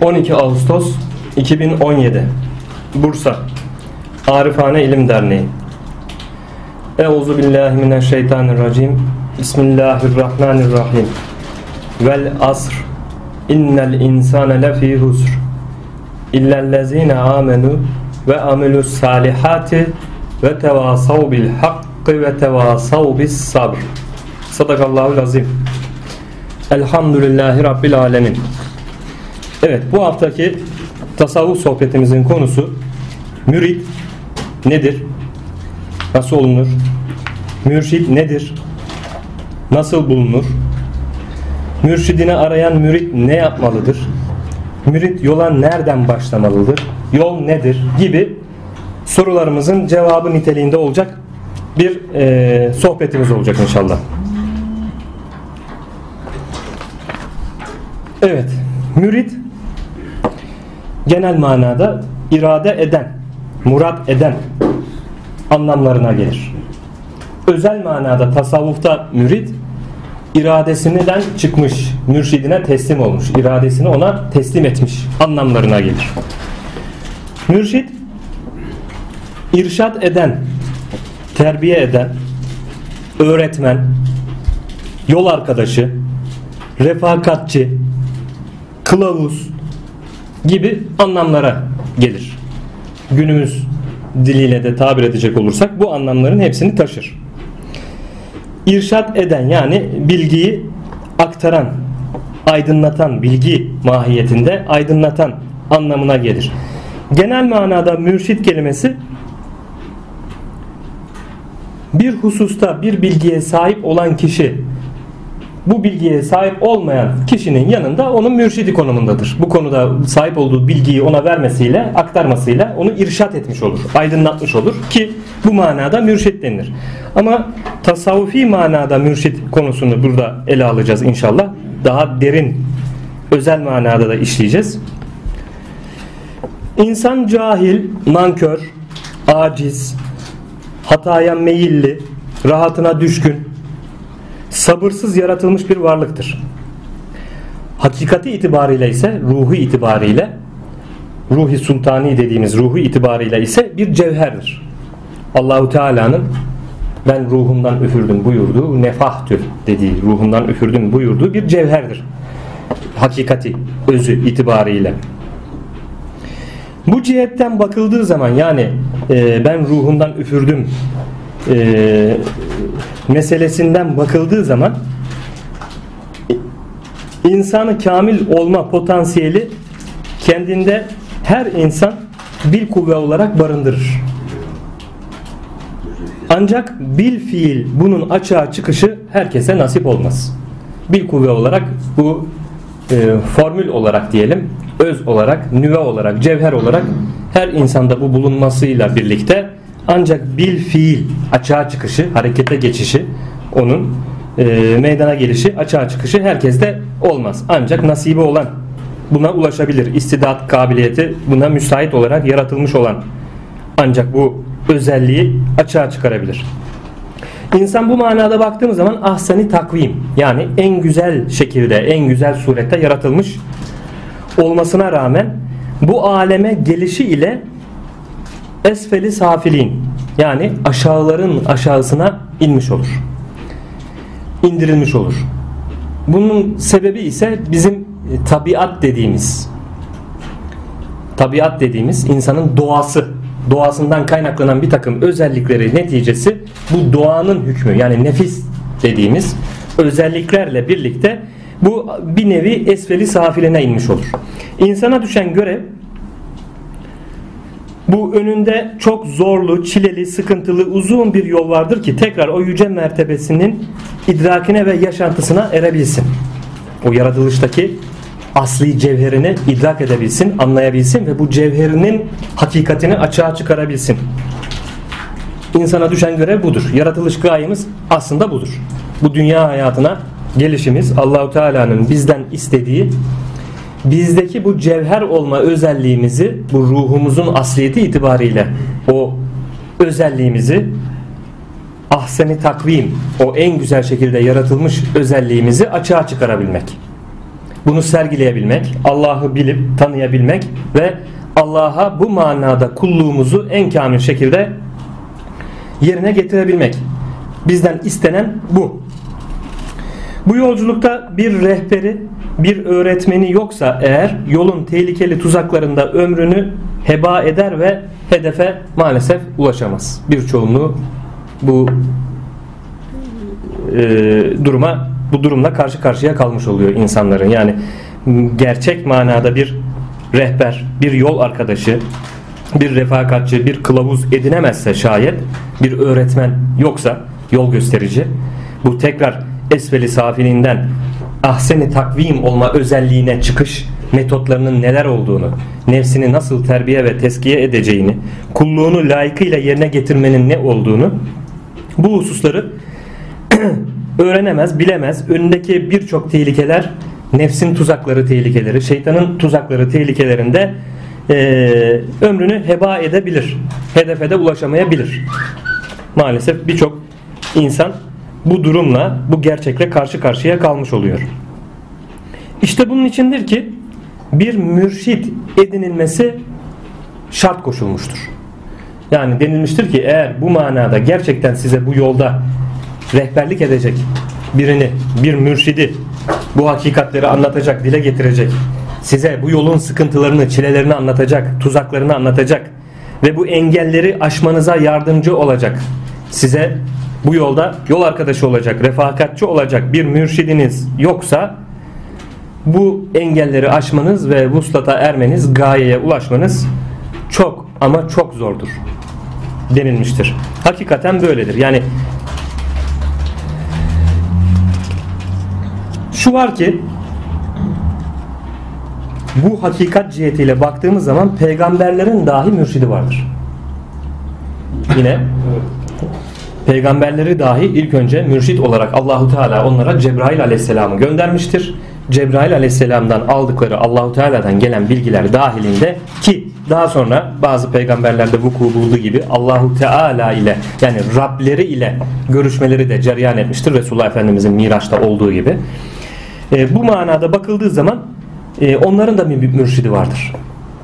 12 Ağustos 2017 Bursa. Arifane İlim Derneği. Euzu billahi mineşşeytanirracim. Bismillahirrahmanirrahim. Vel asr. İnnel insane lefî husr. İllellezine amenu ve amilus salihati ve tevasav bil hakkı ve tevasav bis sabr. Sadakallahu azim. Elhamdülillahi Rabbil alemin Evet bu haftaki tasavvuf sohbetimizin konusu mürit nedir? Nasıl olunur? Mürşid nedir? Nasıl bulunur? Mürşidini arayan mürit ne yapmalıdır? Mürit yola nereden başlamalıdır? Yol nedir? Gibi sorularımızın cevabı niteliğinde olacak bir e, sohbetimiz olacak inşallah. Evet, mürit genel manada irade eden, murat eden anlamlarına gelir. Özel manada tasavvufta mürit iradesinden çıkmış, mürşidine teslim olmuş, iradesini ona teslim etmiş anlamlarına gelir. Mürşid irşat eden, terbiye eden, öğretmen, yol arkadaşı, refakatçi, kılavuz gibi anlamlara gelir. Günümüz diliyle de tabir edecek olursak bu anlamların hepsini taşır. İrşat eden yani bilgiyi aktaran, aydınlatan, bilgi mahiyetinde aydınlatan anlamına gelir. Genel manada mürşit kelimesi bir hususta bir bilgiye sahip olan kişi bu bilgiye sahip olmayan kişinin yanında onun mürşidi konumundadır. Bu konuda sahip olduğu bilgiyi ona vermesiyle, aktarmasıyla onu irşat etmiş olur, aydınlatmış olur ki bu manada mürşit denilir. Ama tasavvufi manada mürşit konusunu burada ele alacağız inşallah. Daha derin, özel manada da işleyeceğiz. İnsan cahil, nankör, aciz, hataya meyilli, rahatına düşkün, sabırsız yaratılmış bir varlıktır. Hakikati itibariyle ise ruhu itibariyle ruhi sultani dediğimiz ruhu itibariyle ise bir cevherdir. Allahu Teala'nın ben ruhumdan üfürdüm buyurduğu nefahtür dediği ruhumdan üfürdüm buyurduğu bir cevherdir. Hakikati özü itibariyle. Bu cihetten bakıldığı zaman yani e, ben ruhumdan üfürdüm e, meselesinden bakıldığı zaman insanı kamil olma potansiyeli kendinde her insan bil kuvve olarak barındırır. Ancak bil fiil bunun açığa çıkışı herkese nasip olmaz. Bil kuvve olarak bu e, formül olarak diyelim, öz olarak, nüve olarak, cevher olarak her insanda bu bulunmasıyla birlikte ancak bil fiil açığa çıkışı, harekete geçişi onun e, meydana gelişi, açığa çıkışı herkeste olmaz. Ancak nasibi olan buna ulaşabilir. İstidat kabiliyeti buna müsait olarak yaratılmış olan ancak bu özelliği açığa çıkarabilir. İnsan bu manada baktığımız zaman ahseni takvim yani en güzel şekilde, en güzel surette yaratılmış olmasına rağmen bu aleme gelişi ile esfeli safilin yani aşağıların aşağısına inmiş olur. indirilmiş olur. Bunun sebebi ise bizim e, tabiat dediğimiz tabiat dediğimiz insanın doğası doğasından kaynaklanan bir takım özellikleri neticesi bu doğanın hükmü yani nefis dediğimiz özelliklerle birlikte bu bir nevi esfeli safiline inmiş olur. İnsana düşen görev bu önünde çok zorlu, çileli, sıkıntılı, uzun bir yol vardır ki tekrar o yüce mertebesinin idrakine ve yaşantısına erebilsin. O yaratılıştaki asli cevherini idrak edebilsin, anlayabilsin ve bu cevherinin hakikatini açığa çıkarabilsin. İnsana düşen görev budur. Yaratılış gayemiz aslında budur. Bu dünya hayatına gelişimiz Allahu Teala'nın bizden istediği bizdeki bu cevher olma özelliğimizi bu ruhumuzun asliyeti itibariyle o özelliğimizi ahseni takvim o en güzel şekilde yaratılmış özelliğimizi açığa çıkarabilmek. bunu sergileyebilmek, Allah'ı bilip tanıyabilmek ve Allah'a bu manada kulluğumuzu en kamil şekilde yerine getirebilmek. Bizden istenen bu. Bu yolculukta bir rehberi, bir öğretmeni yoksa eğer yolun tehlikeli tuzaklarında ömrünü heba eder ve hedefe maalesef ulaşamaz. Birçoğunluğu bu e, duruma bu durumla karşı karşıya kalmış oluyor insanların. Yani gerçek manada bir rehber, bir yol arkadaşı, bir refakatçi, bir kılavuz edinemezse şayet bir öğretmen yoksa yol gösterici bu tekrar esveli safilinden ahseni takvim olma özelliğine çıkış metotlarının neler olduğunu, nefsini nasıl terbiye ve teskiye edeceğini, kulluğunu layıkıyla yerine getirmenin ne olduğunu bu hususları öğrenemez, bilemez. Önündeki birçok tehlikeler, nefsin tuzakları tehlikeleri, şeytanın tuzakları tehlikelerinde e, ömrünü heba edebilir. Hedefe de ulaşamayabilir. Maalesef birçok insan bu durumla, bu gerçekle karşı karşıya kalmış oluyor. İşte bunun içindir ki bir mürşit edinilmesi şart koşulmuştur. Yani denilmiştir ki eğer bu manada gerçekten size bu yolda rehberlik edecek birini, bir mürşidi bu hakikatleri anlatacak, dile getirecek, size bu yolun sıkıntılarını, çilelerini anlatacak, tuzaklarını anlatacak ve bu engelleri aşmanıza yardımcı olacak. Size bu yolda yol arkadaşı olacak, refakatçi olacak bir mürşidiniz yoksa bu engelleri aşmanız ve vuslata ermeniz, gayeye ulaşmanız çok ama çok zordur denilmiştir. Hakikaten böyledir. Yani şu var ki bu hakikat cihetiyle baktığımız zaman peygamberlerin dahi mürşidi vardır. Yine peygamberleri dahi ilk önce mürşit olarak Allahu Teala onlara Cebrail Aleyhisselam'ı göndermiştir. Cebrail Aleyhisselam'dan aldıkları Allahu Teala'dan gelen bilgiler dahilinde ki daha sonra bazı peygamberlerde vuku bulduğu gibi Allahu Teala ile yani Rableri ile görüşmeleri de cereyan etmiştir Resulullah Efendimizin Miraç'ta olduğu gibi. E, bu manada bakıldığı zaman e, onların da bir mürşidi vardır.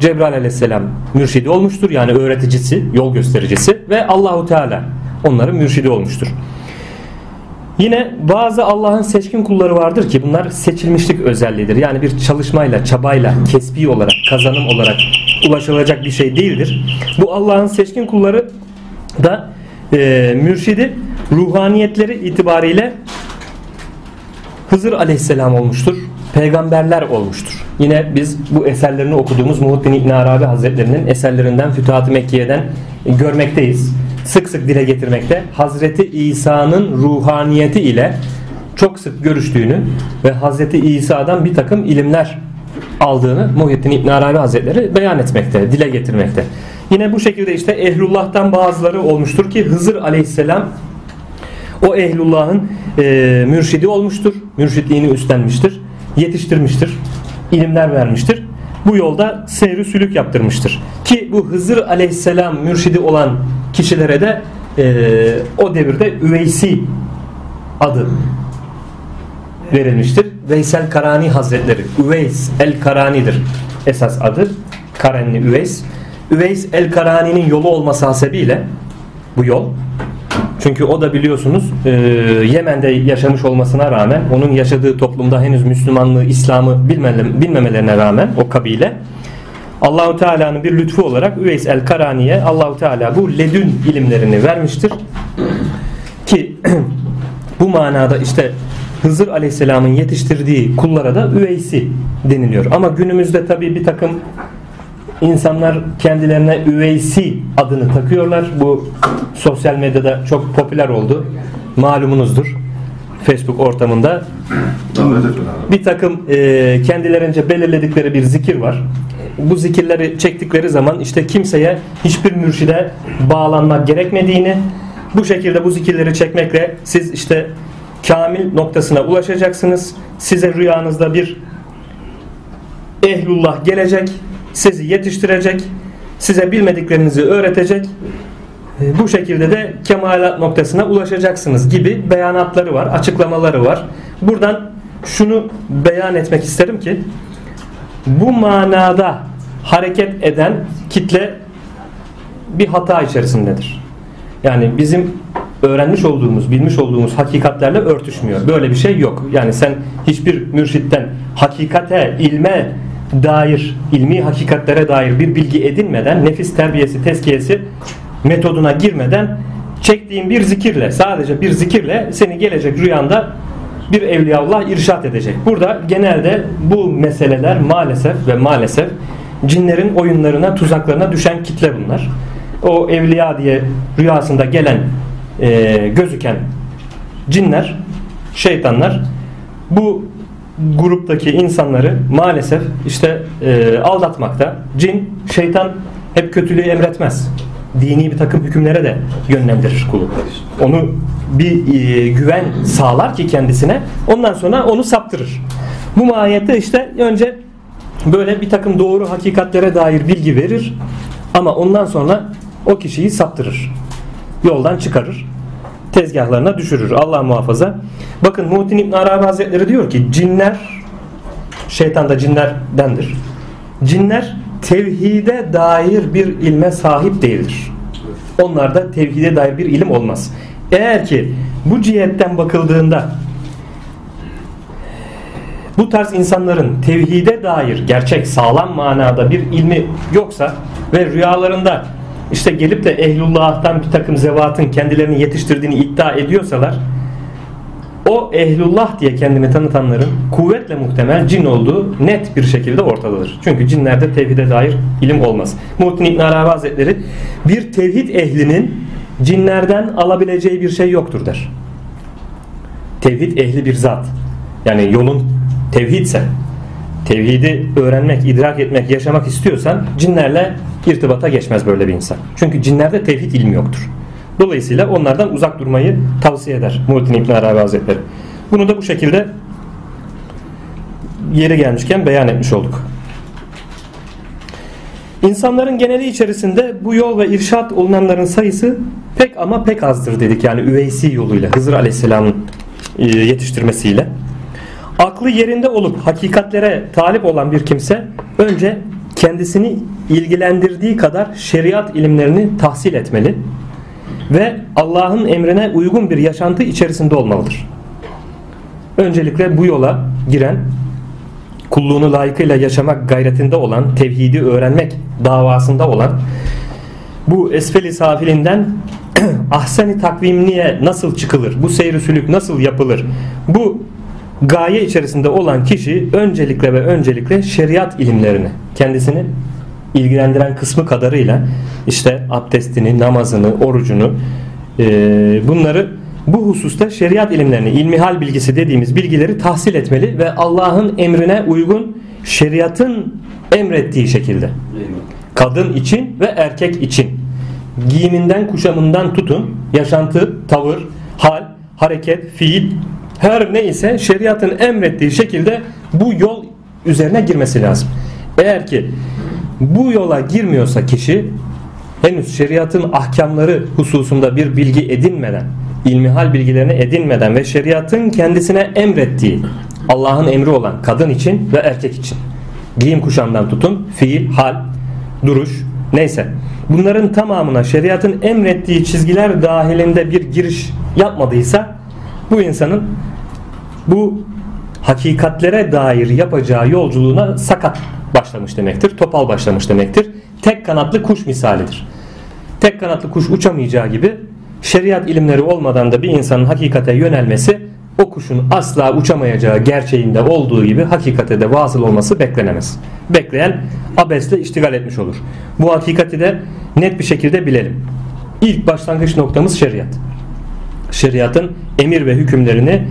Cebrail aleyhisselam mürşidi olmuştur yani öğreticisi, yol göstericisi ve Allahu Teala onların mürşidi olmuştur. Yine bazı Allah'ın seçkin kulları vardır ki bunlar seçilmişlik özelliğidir. Yani bir çalışmayla, çabayla, kesbi olarak, kazanım olarak ulaşılacak bir şey değildir. Bu Allah'ın seçkin kulları da e, mürşidi ruhaniyetleri itibariyle Hızır aleyhisselam olmuştur. Peygamberler olmuştur. Yine biz bu eserlerini okuduğumuz Muhittin İbn Arabi Hazretlerinin eserlerinden Fütuhat-ı Mekke'den görmekteyiz. Sık sık dile getirmekte. Hazreti İsa'nın ruhaniyeti ile çok sık görüştüğünü ve Hazreti İsa'dan bir takım ilimler aldığını Muhyiddin İbn Arabi Hazretleri beyan etmekte, dile getirmekte. Yine bu şekilde işte ehlullah'tan bazıları olmuştur ki Hızır Aleyhisselam o ehlullah'ın e, mürşidi olmuştur. Mürşitliğini üstlenmiştir. Yetiştirmiştir. ilimler vermiştir. Bu yolda seyri sülük yaptırmıştır. Ki bu Hızır aleyhisselam mürşidi olan kişilere de e, o devirde Üveysi adı verilmiştir. Veysel Karani Hazretleri. Üveys el Karani'dir esas adı. Karenli Üveys. Üveys el Karani'nin yolu olması hasebiyle bu yol çünkü o da biliyorsunuz e, Yemen'de yaşamış olmasına rağmen onun yaşadığı toplumda henüz Müslümanlığı, İslam'ı bilmemelerine rağmen o kabile Allahu Teala'nın bir lütfu olarak Üveys el Karani'ye Allahu Teala bu ledün ilimlerini vermiştir. Ki bu manada işte Hızır Aleyhisselam'ın yetiştirdiği kullara da Üveysi deniliyor. Ama günümüzde tabi bir takım insanlar kendilerine Üveysi adını takıyorlar. Bu sosyal medyada çok popüler oldu. Malumunuzdur. Facebook ortamında bir takım e, kendilerince belirledikleri bir zikir var. Bu zikirleri çektikleri zaman işte kimseye hiçbir mürşide bağlanmak gerekmediğini bu şekilde bu zikirleri çekmekle siz işte kamil noktasına ulaşacaksınız. Size rüyanızda bir ehlullah gelecek sizi yetiştirecek, size bilmediklerinizi öğretecek. E, bu şekilde de kemalat noktasına ulaşacaksınız gibi beyanatları var, açıklamaları var. Buradan şunu beyan etmek isterim ki bu manada hareket eden kitle bir hata içerisindedir. Yani bizim öğrenmiş olduğumuz, bilmiş olduğumuz hakikatlerle örtüşmüyor. Böyle bir şey yok. Yani sen hiçbir mürşitten hakikate, ilme dair, ilmi hakikatlere dair bir bilgi edinmeden, nefis terbiyesi, tezkiyesi metoduna girmeden çektiğin bir zikirle, sadece bir zikirle seni gelecek rüyanda bir evliyaullah irşat edecek. Burada genelde bu meseleler maalesef ve maalesef cinlerin oyunlarına, tuzaklarına düşen kitle bunlar. O evliya diye rüyasında gelen, e, gözüken cinler, şeytanlar bu gruptaki insanları maalesef işte e, aldatmakta. Cin, şeytan hep kötülüğü emretmez. Dini bir takım hükümlere de yönlendirir kulu. Onu bir e, güven sağlar ki kendisine. Ondan sonra onu saptırır. Bu mahiyette işte önce böyle bir takım doğru hakikatlere dair bilgi verir. Ama ondan sonra o kişiyi saptırır. Yoldan çıkarır. Tezgahlarına düşürür. Allah muhafaza. Bakın Muhittin İbn Arabi Hazretleri diyor ki cinler şeytan da cinlerdendir. Cinler tevhide dair bir ilme sahip değildir. Onlarda tevhide dair bir ilim olmaz. Eğer ki bu cihetten bakıldığında bu tarz insanların tevhide dair gerçek sağlam manada bir ilmi yoksa ve rüyalarında işte gelip de ehlullah'tan bir takım zevatın kendilerini yetiştirdiğini iddia ediyorsalar o ehlullah diye kendini tanıtanların kuvvetle muhtemel cin olduğu net bir şekilde ortadadır. Çünkü cinlerde tevhide dair ilim olmaz. Muhittin İbn Arabi Hazretleri bir tevhid ehlinin cinlerden alabileceği bir şey yoktur der. Tevhid ehli bir zat. Yani yolun tevhidse tevhidi öğrenmek, idrak etmek, yaşamak istiyorsan cinlerle irtibata geçmez böyle bir insan. Çünkü cinlerde tevhid ilmi yoktur. Dolayısıyla onlardan uzak durmayı tavsiye eder Muhittin İbn Arabi Hazretleri. Bunu da bu şekilde yeri gelmişken beyan etmiş olduk. İnsanların geneli içerisinde bu yol ve irşat olunanların sayısı pek ama pek azdır dedik. Yani üveysi yoluyla Hızır Aleyhisselam'ın e, yetiştirmesiyle. Aklı yerinde olup hakikatlere talip olan bir kimse önce kendisini ilgilendirdiği kadar şeriat ilimlerini tahsil etmeli ve Allah'ın emrine uygun bir yaşantı içerisinde olmalıdır. Öncelikle bu yola giren kulluğunu layıkıyla yaşamak gayretinde olan, tevhidi öğrenmek davasında olan bu esfeli safilinden ahseni takvimliğe nasıl çıkılır? Bu seyri sülük nasıl yapılır? Bu gaye içerisinde olan kişi öncelikle ve öncelikle şeriat ilimlerini kendisini ilgilendiren kısmı kadarıyla işte abdestini, namazını, orucunu e, bunları bu hususta şeriat ilimlerini, ilmihal bilgisi dediğimiz bilgileri tahsil etmeli ve Allah'ın emrine uygun şeriatın emrettiği şekilde. Kadın için ve erkek için giyiminden, kuşamından tutun, yaşantı, tavır, hal, hareket, fiil her neyse şeriatın emrettiği şekilde bu yol üzerine girmesi lazım. Eğer ki bu yola girmiyorsa kişi henüz şeriatın ahkamları hususunda bir bilgi edinmeden, ilmihal bilgilerini edinmeden ve şeriatın kendisine emrettiği Allah'ın emri olan kadın için ve erkek için giyim kuşamdan tutun fiil, hal, duruş neyse bunların tamamına şeriatın emrettiği çizgiler dahilinde bir giriş yapmadıysa bu insanın bu hakikatlere dair yapacağı yolculuğuna sakat başlamış demektir. Topal başlamış demektir. Tek kanatlı kuş misalidir. Tek kanatlı kuş uçamayacağı gibi şeriat ilimleri olmadan da bir insanın hakikate yönelmesi o kuşun asla uçamayacağı gerçeğinde olduğu gibi hakikate de vasıl olması beklenemez. Bekleyen abesle iştigal etmiş olur. Bu hakikati de net bir şekilde bilelim. İlk başlangıç noktamız şeriat. Şeriatın emir ve hükümlerini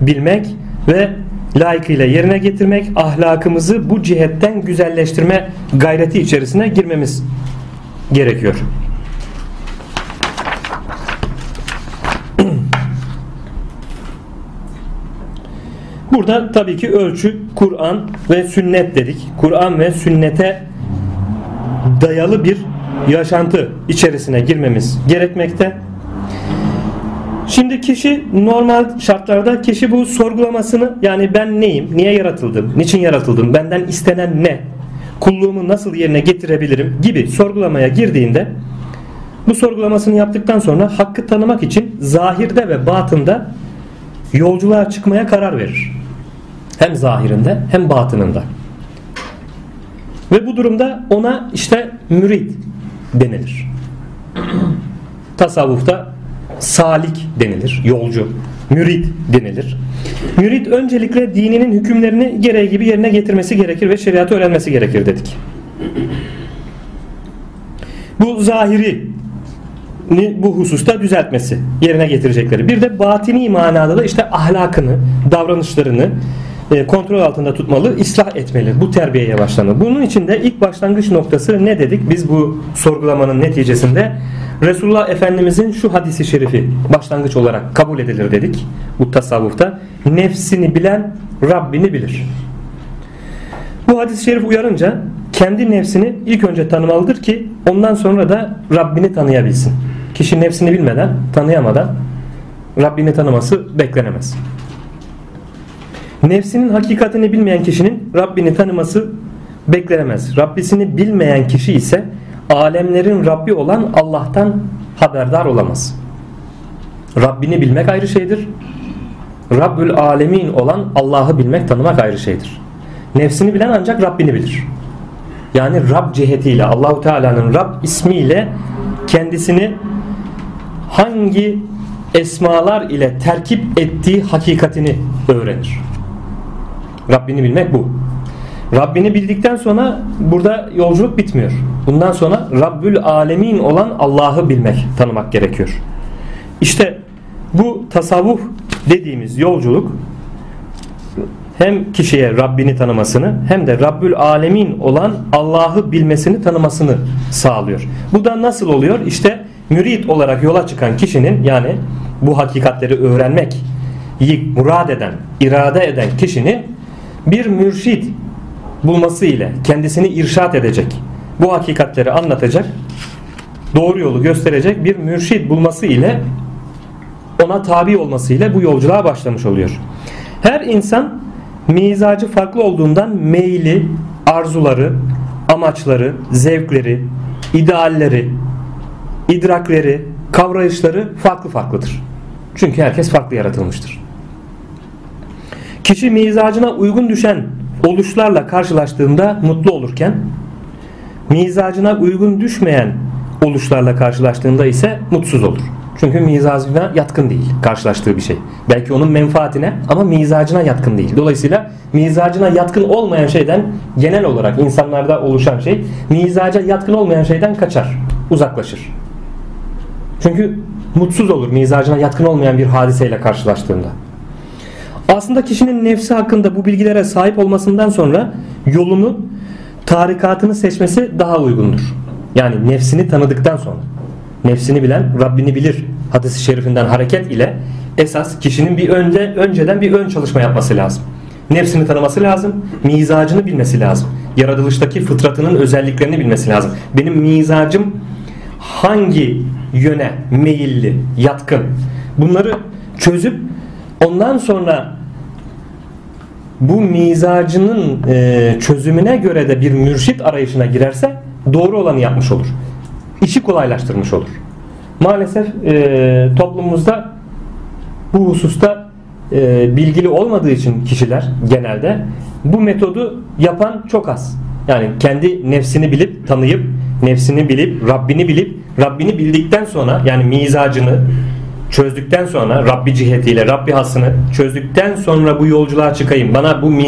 bilmek ve layıkıyla yerine getirmek, ahlakımızı bu cihetten güzelleştirme gayreti içerisine girmemiz gerekiyor. Burada tabii ki ölçü Kur'an ve sünnet dedik. Kur'an ve sünnete dayalı bir yaşantı içerisine girmemiz gerekmekte. Şimdi kişi normal şartlarda kişi bu sorgulamasını yani ben neyim, niye yaratıldım, niçin yaratıldım, benden istenen ne, kulluğumu nasıl yerine getirebilirim gibi sorgulamaya girdiğinde bu sorgulamasını yaptıktan sonra hakkı tanımak için zahirde ve batında yolculuğa çıkmaya karar verir. Hem zahirinde hem batınında. Ve bu durumda ona işte mürid denilir. Tasavvufta salik denilir, yolcu, mürid denilir. Mürid öncelikle dininin hükümlerini gereği gibi yerine getirmesi gerekir ve şeriatı öğrenmesi gerekir dedik. Bu zahiri bu hususta düzeltmesi, yerine getirecekleri. Bir de batini manada da işte ahlakını, davranışlarını kontrol altında tutmalı, ıslah etmeli. Bu terbiyeye başlanır. Bunun için de ilk başlangıç noktası ne dedik? Biz bu sorgulamanın neticesinde Resulullah Efendimizin şu hadisi şerifi başlangıç olarak kabul edilir dedik. Bu tasavvufta nefsini bilen Rabbini bilir. Bu hadis-i şerif uyarınca kendi nefsini ilk önce tanımalıdır ki ondan sonra da Rabbini tanıyabilsin. Kişi nefsini bilmeden, tanıyamadan Rabbini tanıması beklenemez. Nefsinin hakikatini bilmeyen kişinin Rabbini tanıması beklenemez. Rabbisini bilmeyen kişi ise alemlerin Rabbi olan Allah'tan haberdar olamaz. Rabbini bilmek ayrı şeydir. Rabbül alemin olan Allah'ı bilmek, tanımak ayrı şeydir. Nefsini bilen ancak Rabbini bilir. Yani Rab cihetiyle, Allahu Teala'nın Rab ismiyle kendisini hangi esmalar ile terkip ettiği hakikatini öğrenir. Rabbini bilmek bu. Rabbini bildikten sonra burada yolculuk bitmiyor. Bundan sonra Rabbül Alemin olan Allah'ı bilmek, tanımak gerekiyor. İşte bu tasavvuf dediğimiz yolculuk hem kişiye Rabbini tanımasını hem de Rabbül Alemin olan Allah'ı bilmesini tanımasını sağlıyor. Bu da nasıl oluyor? İşte mürit olarak yola çıkan kişinin yani bu hakikatleri öğrenmek murad eden, irade eden kişinin bir mürşid bulması ile kendisini irşat edecek, bu hakikatleri anlatacak, doğru yolu gösterecek bir mürşid bulması ile ona tabi olması ile bu yolculuğa başlamış oluyor. Her insan mizacı farklı olduğundan meyli, arzuları, amaçları, zevkleri, idealleri, idrakleri, kavrayışları farklı farklıdır. Çünkü herkes farklı yaratılmıştır. Kişi mizacına uygun düşen oluşlarla karşılaştığında mutlu olurken mizacına uygun düşmeyen oluşlarla karşılaştığında ise mutsuz olur. Çünkü mizacına yatkın değil karşılaştığı bir şey. Belki onun menfaatine ama mizacına yatkın değil. Dolayısıyla mizacına yatkın olmayan şeyden genel olarak insanlarda oluşan şey mizaca yatkın olmayan şeyden kaçar, uzaklaşır. Çünkü mutsuz olur mizacına yatkın olmayan bir hadiseyle karşılaştığında. Aslında kişinin nefsi hakkında bu bilgilere sahip olmasından sonra yolunu, tarikatını seçmesi daha uygundur. Yani nefsini tanıdıktan sonra. Nefsini bilen Rabbini bilir hadisi şerifinden hareket ile esas kişinin bir önde önceden bir ön çalışma yapması lazım. Nefsini tanıması lazım, mizacını bilmesi lazım. Yaratılıştaki fıtratının özelliklerini bilmesi lazım. Benim mizacım hangi yöne meyilli, yatkın? Bunları çözüp ondan sonra bu mizacının e, çözümüne göre de bir mürşit arayışına girerse doğru olanı yapmış olur. İşi kolaylaştırmış olur. Maalesef e, toplumumuzda bu hususta e, bilgili olmadığı için kişiler genelde bu metodu yapan çok az. Yani kendi nefsini bilip tanıyıp nefsini bilip Rabbini bilip Rabbini bildikten sonra yani mizacını çözdükten sonra Rabbi cihetiyle Rabbi hasını çözdükten sonra bu yolculuğa çıkayım. Bana bu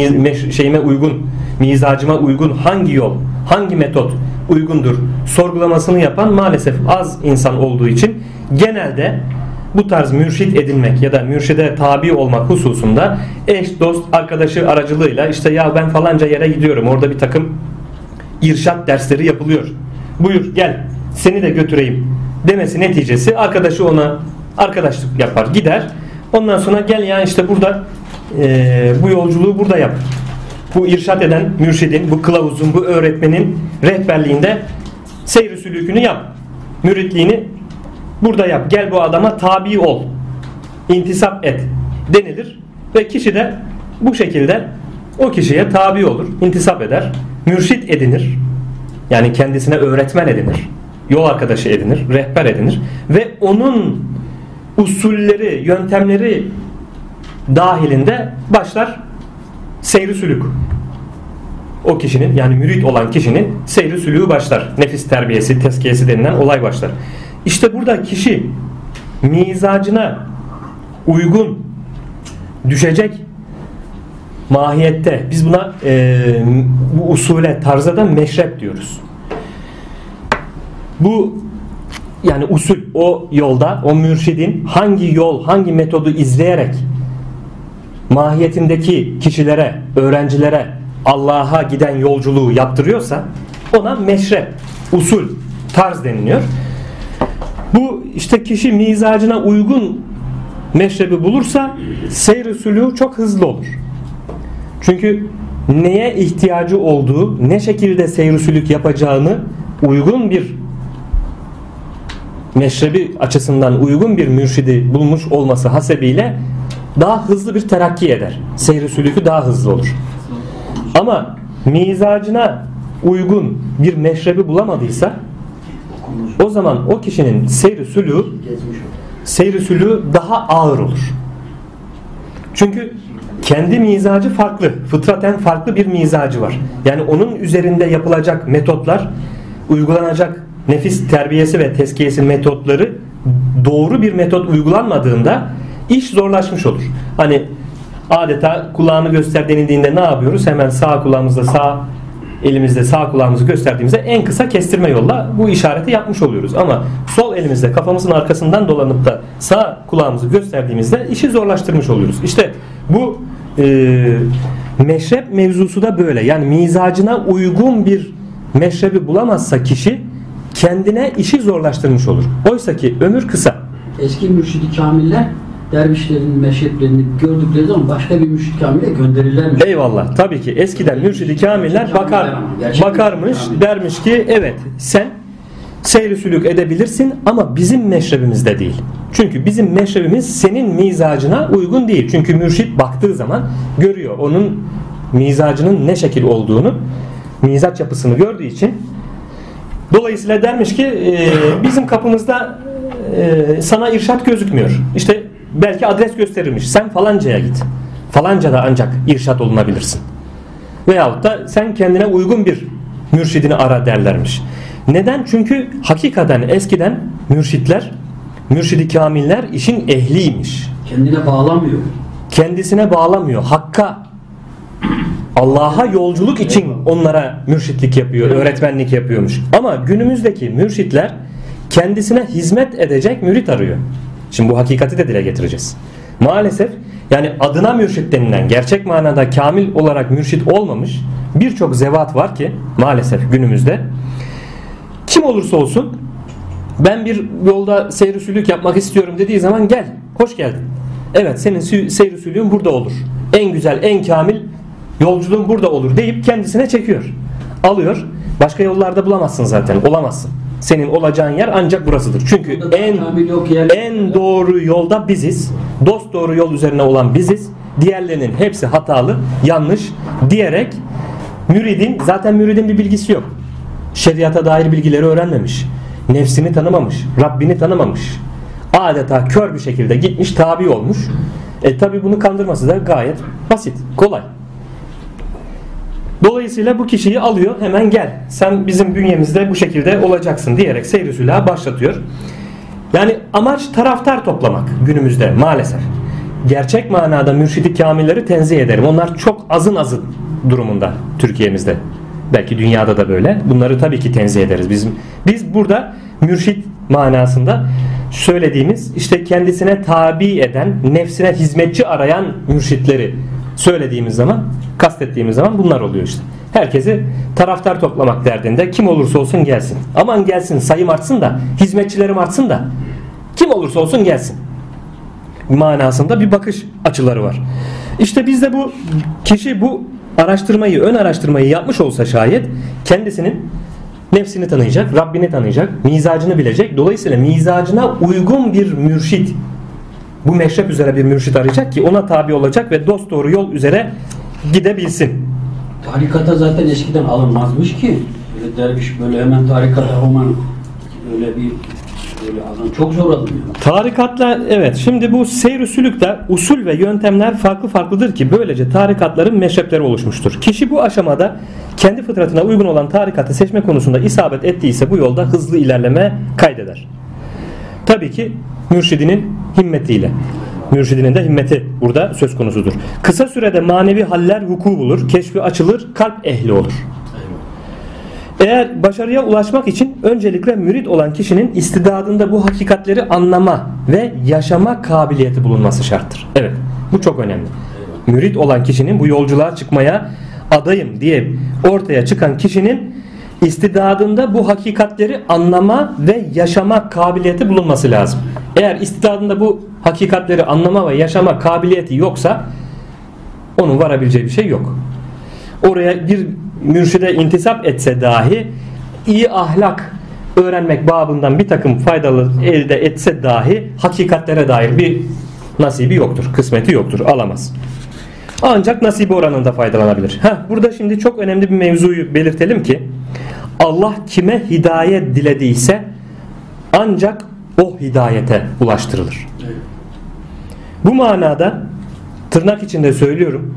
şeyime uygun, mizacıma uygun hangi yol, hangi metot uygundur sorgulamasını yapan maalesef az insan olduğu için genelde bu tarz mürşit edinmek ya da mürşide tabi olmak hususunda eş, dost, arkadaşı aracılığıyla işte ya ben falanca yere gidiyorum orada bir takım irşat dersleri yapılıyor. Buyur gel seni de götüreyim demesi neticesi arkadaşı ona arkadaşlık yapar gider. Ondan sonra gel ya işte burada e, bu yolculuğu burada yap. Bu irşat eden mürşidin, bu kılavuzun, bu öğretmenin rehberliğinde seyri sülükünü yap. Müritliğini burada yap. Gel bu adama tabi ol intisap et denilir ve kişi de bu şekilde o kişiye tabi olur, intisap eder, mürşit edinir. Yani kendisine öğretmen edinir, yol arkadaşı edinir, rehber edinir ve onun usulleri, yöntemleri dahilinde başlar seyri sülük. O kişinin yani mürit olan kişinin seyri sülüğü başlar. Nefis terbiyesi, tezkiyesi denilen olay başlar. İşte burada kişi mizacına uygun düşecek mahiyette biz buna e, bu usule tarza da meşrep diyoruz. Bu yani usul o yolda o mürşidin hangi yol hangi metodu izleyerek mahiyetindeki kişilere öğrencilere Allah'a giden yolculuğu yaptırıyorsa ona meşrep usul tarz deniliyor. Bu işte kişi mizacına uygun meşrebi bulursa seyr usulü çok hızlı olur. Çünkü neye ihtiyacı olduğu, ne şekilde seyir yapacağını uygun bir meşrebi açısından uygun bir mürşidi bulmuş olması hasebiyle daha hızlı bir terakki eder. Seyri sülükü daha hızlı olur. Ama mizacına uygun bir meşrebi bulamadıysa o zaman o kişinin seyri sülüğü seyri sülüğü daha ağır olur. Çünkü kendi mizacı farklı. Fıtraten farklı bir mizacı var. Yani onun üzerinde yapılacak metotlar, uygulanacak nefis terbiyesi ve teskiyesi metotları doğru bir metot uygulanmadığında iş zorlaşmış olur. Hani adeta kulağını göster denildiğinde ne yapıyoruz? Hemen sağ kulağımızda sağ elimizde sağ kulağımızı gösterdiğimizde en kısa kestirme yolla bu işareti yapmış oluyoruz. Ama sol elimizde kafamızın arkasından dolanıp da sağ kulağımızı gösterdiğimizde işi zorlaştırmış oluyoruz. İşte bu e, meşrep mevzusu da böyle. Yani mizacına uygun bir meşrebi bulamazsa kişi kendine işi zorlaştırmış olur. Oysa ki ömür kısa. Eski mürşidi kamiller dervişlerin meşreplerini gördükleri zaman başka bir mürşid kamile gönderirlermiş. Eyvallah. Tabii ki eskiden mürşidi kamiller bakar bakarmış dermiş ki evet sen seyri sülük edebilirsin ama bizim meşrebimizde değil. Çünkü bizim meşrebimiz senin mizacına uygun değil. Çünkü mürşit baktığı zaman görüyor onun mizacının ne şekil olduğunu, mizaç yapısını gördüğü için dolayısıyla dermiş ki e, bizim kapımızda e, sana irşat gözükmüyor. İşte belki adres gösterilmiş. Sen falancaya git. Falanca da ancak irşat olunabilirsin. Veyahut da sen kendine uygun bir mürşidini ara derlermiş. Neden? Çünkü hakikaten eskiden mürşitler, mürşidi kamiller işin ehliymiş. Kendine bağlamıyor. Kendisine bağlamıyor. Hakka Allah'a yolculuk için onlara mürşitlik yapıyor, öğretmenlik yapıyormuş. Ama günümüzdeki mürşitler kendisine hizmet edecek mürit arıyor. Şimdi bu hakikati de dile getireceğiz. Maalesef yani adına mürşit denilen gerçek manada kamil olarak mürşit olmamış birçok zevat var ki maalesef günümüzde kim olursa olsun ben bir yolda seyir sülük yapmak istiyorum dediği zaman gel hoş geldin. Evet senin seyir sülüğün burada olur. En güzel en kamil yolculuğun burada olur deyip kendisine çekiyor. Alıyor. Başka yollarda bulamazsın zaten. Olamazsın. Senin olacağın yer ancak burasıdır. Çünkü en en doğru yolda biziz. Dost doğru yol üzerine olan biziz. Diğerlerinin hepsi hatalı, yanlış diyerek müridin zaten müridin bir bilgisi yok. Şeriata dair bilgileri öğrenmemiş. Nefsini tanımamış. Rabbini tanımamış. Adeta kör bir şekilde gitmiş tabi olmuş. E tabi bunu kandırması da gayet basit, kolay. Dolayısıyla bu kişiyi alıyor hemen gel. Sen bizim bünyemizde bu şekilde olacaksın diyerek seyri başlatıyor. Yani amaç taraftar toplamak günümüzde maalesef. Gerçek manada mürşidi kamilleri tenzih ederim. Onlar çok azın azın durumunda Türkiye'mizde. Belki dünyada da böyle. Bunları tabii ki tenzih ederiz. Biz, biz burada mürşit manasında söylediğimiz işte kendisine tabi eden, nefsine hizmetçi arayan mürşitleri söylediğimiz zaman, kastettiğimiz zaman bunlar oluyor işte. Herkesi taraftar toplamak derdinde kim olursa olsun gelsin. Aman gelsin sayım artsın da, hizmetçilerim artsın da kim olursa olsun gelsin. Manasında bir bakış açıları var. İşte bizde bu kişi bu araştırmayı, ön araştırmayı yapmış olsa şayet kendisinin nefsini tanıyacak, Rabbini tanıyacak, mizacını bilecek. Dolayısıyla mizacına uygun bir mürşit bu meşrep üzere bir mürşit arayacak ki ona tabi olacak ve dost doğru yol üzere gidebilsin. Tarikata zaten eskiden alınmazmış ki. Böyle derviş böyle hemen tarikata hemen böyle bir böyle adam çok zor alınıyor. Tarikatla evet şimdi bu seyr sülükte usul ve yöntemler farklı farklıdır ki böylece tarikatların meşrepleri oluşmuştur. Kişi bu aşamada kendi fıtratına uygun olan tarikatı seçme konusunda isabet ettiyse bu yolda hızlı ilerleme kaydeder. Tabii ki mürşidinin himmetiyle. Mürşidinin de himmeti burada söz konusudur. Kısa sürede manevi haller vuku bulur, keşfi açılır, kalp ehli olur. Eğer başarıya ulaşmak için öncelikle mürit olan kişinin istidadında bu hakikatleri anlama ve yaşama kabiliyeti bulunması şarttır. Evet bu çok önemli. Mürit olan kişinin bu yolculuğa çıkmaya adayım diye ortaya çıkan kişinin istidadında bu hakikatleri anlama ve yaşama kabiliyeti bulunması lazım. Eğer istidadında bu hakikatleri anlama ve yaşama kabiliyeti yoksa onun varabileceği bir şey yok. Oraya bir mürşide intisap etse dahi iyi ahlak öğrenmek babından bir takım faydalı elde etse dahi hakikatlere dair bir nasibi yoktur. Kısmeti yoktur. Alamaz. Ancak nasibi oranında faydalanabilir. Heh, burada şimdi çok önemli bir mevzuyu belirtelim ki Allah kime hidayet dilediyse ancak o hidayete ulaştırılır. Bu manada tırnak içinde söylüyorum.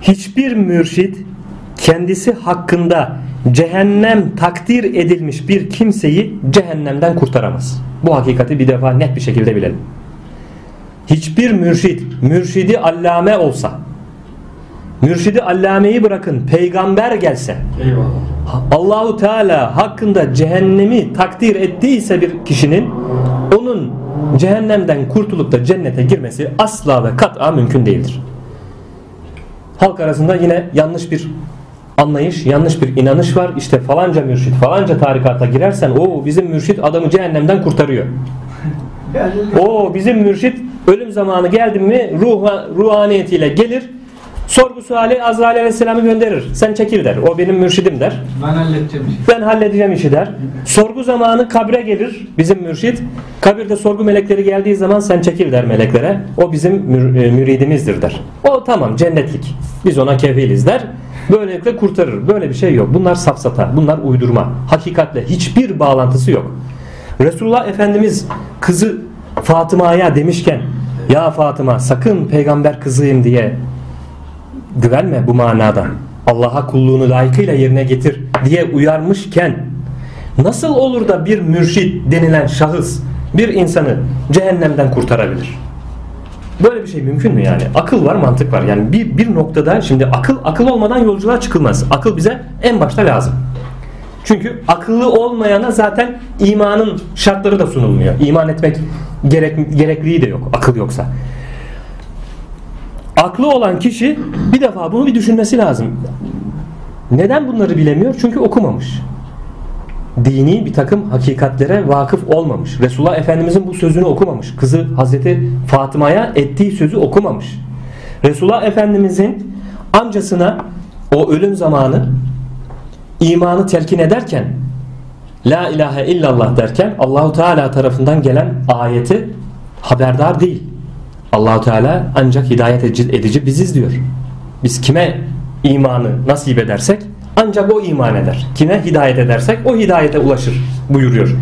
Hiçbir mürşit kendisi hakkında cehennem takdir edilmiş bir kimseyi cehennemden kurtaramaz. Bu hakikati bir defa net bir şekilde bilelim. Hiçbir mürşit, mürşidi allame olsa, mürşidi allameyi bırakın peygamber gelse, Eyvallah. Allahu Teala hakkında cehennemi takdir ettiyse bir kişinin onun cehennemden kurtulup da cennete girmesi asla ve kat'a mümkün değildir. Halk arasında yine yanlış bir anlayış, yanlış bir inanış var. İşte falanca mürşit, falanca tarikata girersen o bizim mürşit adamı cehennemden kurtarıyor. O bizim mürşit ölüm zamanı geldi mi ruha, ruhaniyetiyle gelir. Sorgu suali Azrail Aleyhisselam'ı gönderir. Sen çekil der. O benim mürşidim der. Ben halledeceğim işi. Ben halledeceğim işi der. Sorgu zamanı kabre gelir bizim mürşit. Kabirde sorgu melekleri geldiği zaman sen çekil der meleklere. O bizim mür- e, müridimizdir der. O tamam cennetlik. Biz ona kefiliz der. Böylelikle kurtarır. Böyle bir şey yok. Bunlar safsata. Bunlar uydurma. Hakikatle hiçbir bağlantısı yok. Resulullah Efendimiz kızı Fatıma'ya demişken ya Fatıma sakın peygamber kızıyım diye güvenme bu manada. Allah'a kulluğunu layıkıyla yerine getir diye uyarmışken nasıl olur da bir mürşit denilen şahıs bir insanı cehennemden kurtarabilir? Böyle bir şey mümkün mü yani? Akıl var, mantık var. Yani bir, bir noktada şimdi akıl akıl olmadan yolculuğa çıkılmaz. Akıl bize en başta lazım. Çünkü akıllı olmayana zaten imanın şartları da sunulmuyor. İman etmek gerek, gerekliliği de yok akıl yoksa. Aklı olan kişi bir defa bunu bir düşünmesi lazım. Neden bunları bilemiyor? Çünkü okumamış. Dini bir takım hakikatlere vakıf olmamış. Resulullah Efendimizin bu sözünü okumamış. Kızı Hazreti Fatıma'ya ettiği sözü okumamış. Resulullah Efendimizin amcasına o ölüm zamanı imanı telkin ederken La ilahe illallah derken Allahu Teala tarafından gelen ayeti haberdar değil. Allahu Teala ancak hidayet edici, biziz diyor. Biz kime imanı nasip edersek ancak o iman eder. Kime hidayet edersek o hidayete ulaşır buyuruyor.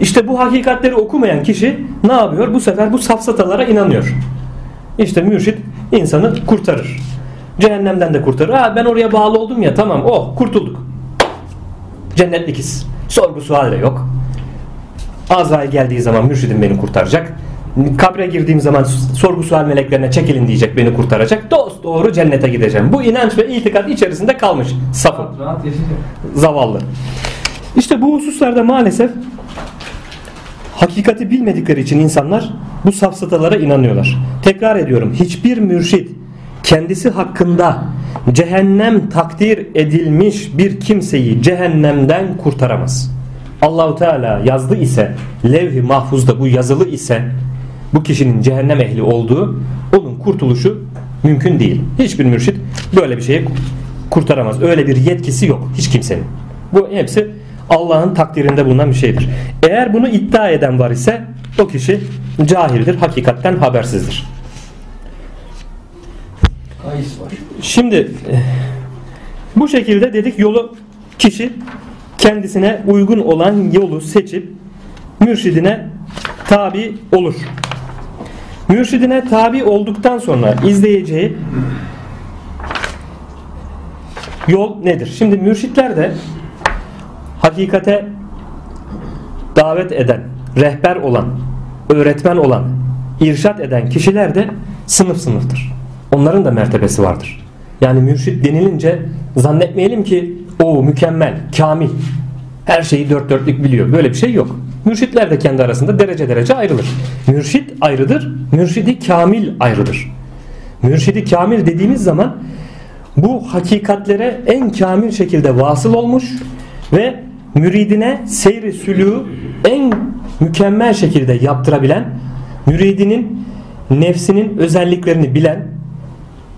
İşte bu hakikatleri okumayan kişi ne yapıyor? Bu sefer bu safsatalara inanıyor. İşte mürşit insanı kurtarır. Cehennemden de kurtarır. Ha ben oraya bağlı oldum ya tamam oh kurtulduk. Cennetlikiz. Sorgu sual de yok. Azrail geldiği zaman mürşidim beni kurtaracak. Kabre girdiğim zaman sorgu sual meleklerine çekilin diyecek beni kurtaracak. Dost doğru cennete gideceğim. Bu inanç ve itikat içerisinde kalmış yaşayacağım. Zavallı. İşte bu hususlarda maalesef hakikati bilmedikleri için insanlar bu safsatalara inanıyorlar. Tekrar ediyorum. Hiçbir mürşit kendisi hakkında cehennem takdir edilmiş bir kimseyi cehennemden kurtaramaz. Allahu Teala yazdı ise levh-i mahfuzda bu yazılı ise bu kişinin cehennem ehli olduğu onun kurtuluşu mümkün değil. Hiçbir mürşit böyle bir şeyi kurtaramaz. Öyle bir yetkisi yok hiç kimsenin. Bu hepsi Allah'ın takdirinde bulunan bir şeydir. Eğer bunu iddia eden var ise o kişi cahildir, hakikatten habersizdir. Şimdi bu şekilde dedik yolu kişi kendisine uygun olan yolu seçip mürşidine tabi olur. Mürşidine tabi olduktan sonra izleyeceği yol nedir? Şimdi mürşitler de hakikate davet eden, rehber olan, öğretmen olan, irşat eden kişiler de sınıf sınıftır. Onların da mertebesi vardır. Yani mürşit denilince zannetmeyelim ki o mükemmel, kamil, her şeyi dört dörtlük biliyor. Böyle bir şey yok. Mürşitler de kendi arasında derece derece ayrılır. Mürşit ayrıdır, mürşidi kamil ayrıdır. Mürşidi kamil dediğimiz zaman bu hakikatlere en kamil şekilde vasıl olmuş ve müridine seyri sülûğü en mükemmel şekilde yaptırabilen, müridinin nefsinin özelliklerini bilen,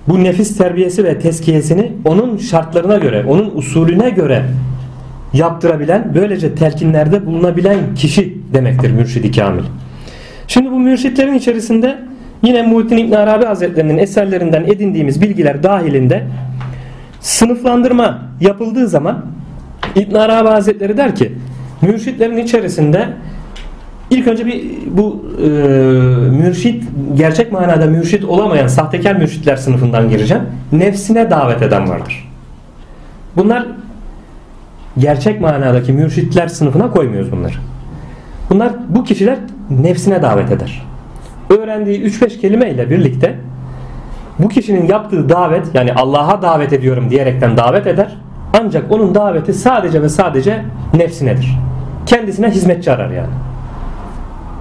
bu nefis terbiyesi ve teskiyesini onun şartlarına göre, onun usulüne göre yaptırabilen, böylece telkinlerde bulunabilen kişi demektir mürşidi kamil. Şimdi bu mürşitlerin içerisinde yine Muhittin İbn Arabi Hazretlerinin eserlerinden edindiğimiz bilgiler dahilinde sınıflandırma yapıldığı zaman İbn Arabi Hazretleri der ki mürşitlerin içerisinde ilk önce bir bu e, mürşit gerçek manada mürşit olamayan sahtekar mürşitler sınıfından gireceğim. Nefsine davet eden vardır. Bunlar gerçek manadaki mürşitler sınıfına koymuyoruz bunları. Bunlar bu kişiler nefsine davet eder. Öğrendiği 3-5 kelime ile birlikte bu kişinin yaptığı davet yani Allah'a davet ediyorum diyerekten davet eder. Ancak onun daveti sadece ve sadece nefsinedir. Kendisine hizmetçi arar yani.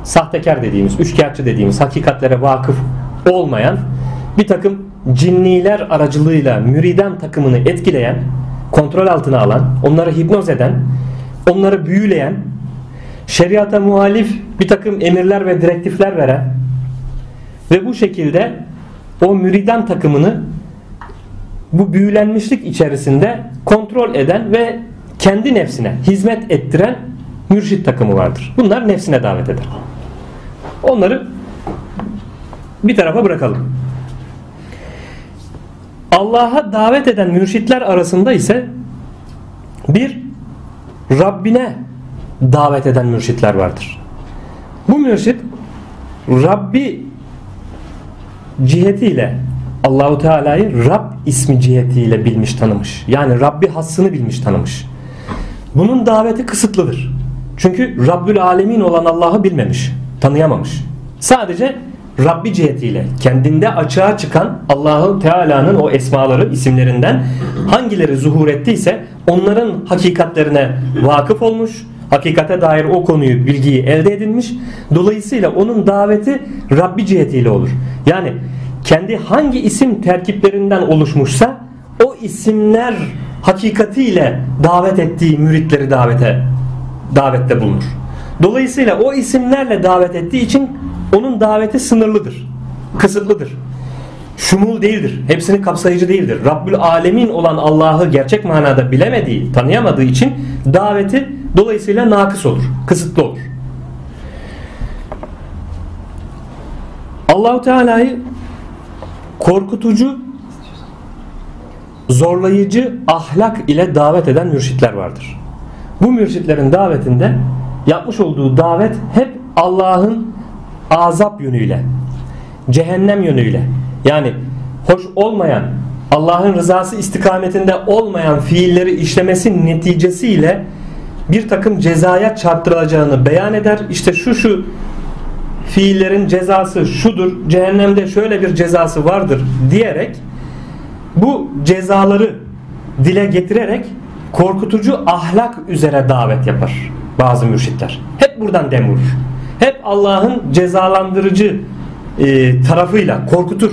Sahtekar dediğimiz, üçkağıtçı dediğimiz, hakikatlere vakıf olmayan bir takım cinniler aracılığıyla müriden takımını etkileyen, kontrol altına alan, onları hipnoz eden, onları büyüleyen, şeriata muhalif bir takım emirler ve direktifler veren ve bu şekilde o müriden takımını bu büyülenmişlik içerisinde kontrol eden ve kendi nefsine hizmet ettiren mürşit takımı vardır. Bunlar nefsine davet eder. Onları bir tarafa bırakalım. Allah'a davet eden mürşitler arasında ise bir Rabbine davet eden mürşitler vardır. Bu mürşit Rabbi cihetiyle Allahu Teala'yı Rab ismi cihetiyle bilmiş tanımış. Yani Rabbi hassını bilmiş tanımış. Bunun daveti kısıtlıdır. Çünkü Rabbül Alemin olan Allah'ı bilmemiş, tanıyamamış. Sadece Rabbi cihetiyle kendinde açığa çıkan Allahu Teala'nın o esmaları isimlerinden hangileri zuhur ettiyse onların hakikatlerine vakıf olmuş, hakikate dair o konuyu bilgiyi elde edinmiş. Dolayısıyla onun daveti Rabbi cihetiyle olur. Yani kendi hangi isim terkiplerinden oluşmuşsa o isimler hakikatiyle davet ettiği müritleri davete davette bulunur. Dolayısıyla o isimlerle davet ettiği için onun daveti sınırlıdır. Kısıtlıdır. Şumul değildir. Hepsini kapsayıcı değildir. Rabbül Alemin olan Allah'ı gerçek manada bilemediği, tanıyamadığı için daveti dolayısıyla nakıs olur. Kısıtlı olur. Allahu Teala'yı korkutucu, zorlayıcı ahlak ile davet eden mürşitler vardır. Bu mürşitlerin davetinde yapmış olduğu davet hep Allah'ın azap yönüyle, cehennem yönüyle yani hoş olmayan, Allah'ın rızası istikametinde olmayan fiilleri işlemesi neticesiyle bir takım cezaya çarptırılacağını beyan eder. İşte şu şu fiillerin cezası şudur, cehennemde şöyle bir cezası vardır diyerek bu cezaları dile getirerek korkutucu ahlak üzere davet yapar bazı mürşitler. Hep buradan dem. Hep Allah'ın cezalandırıcı e, tarafıyla korkutur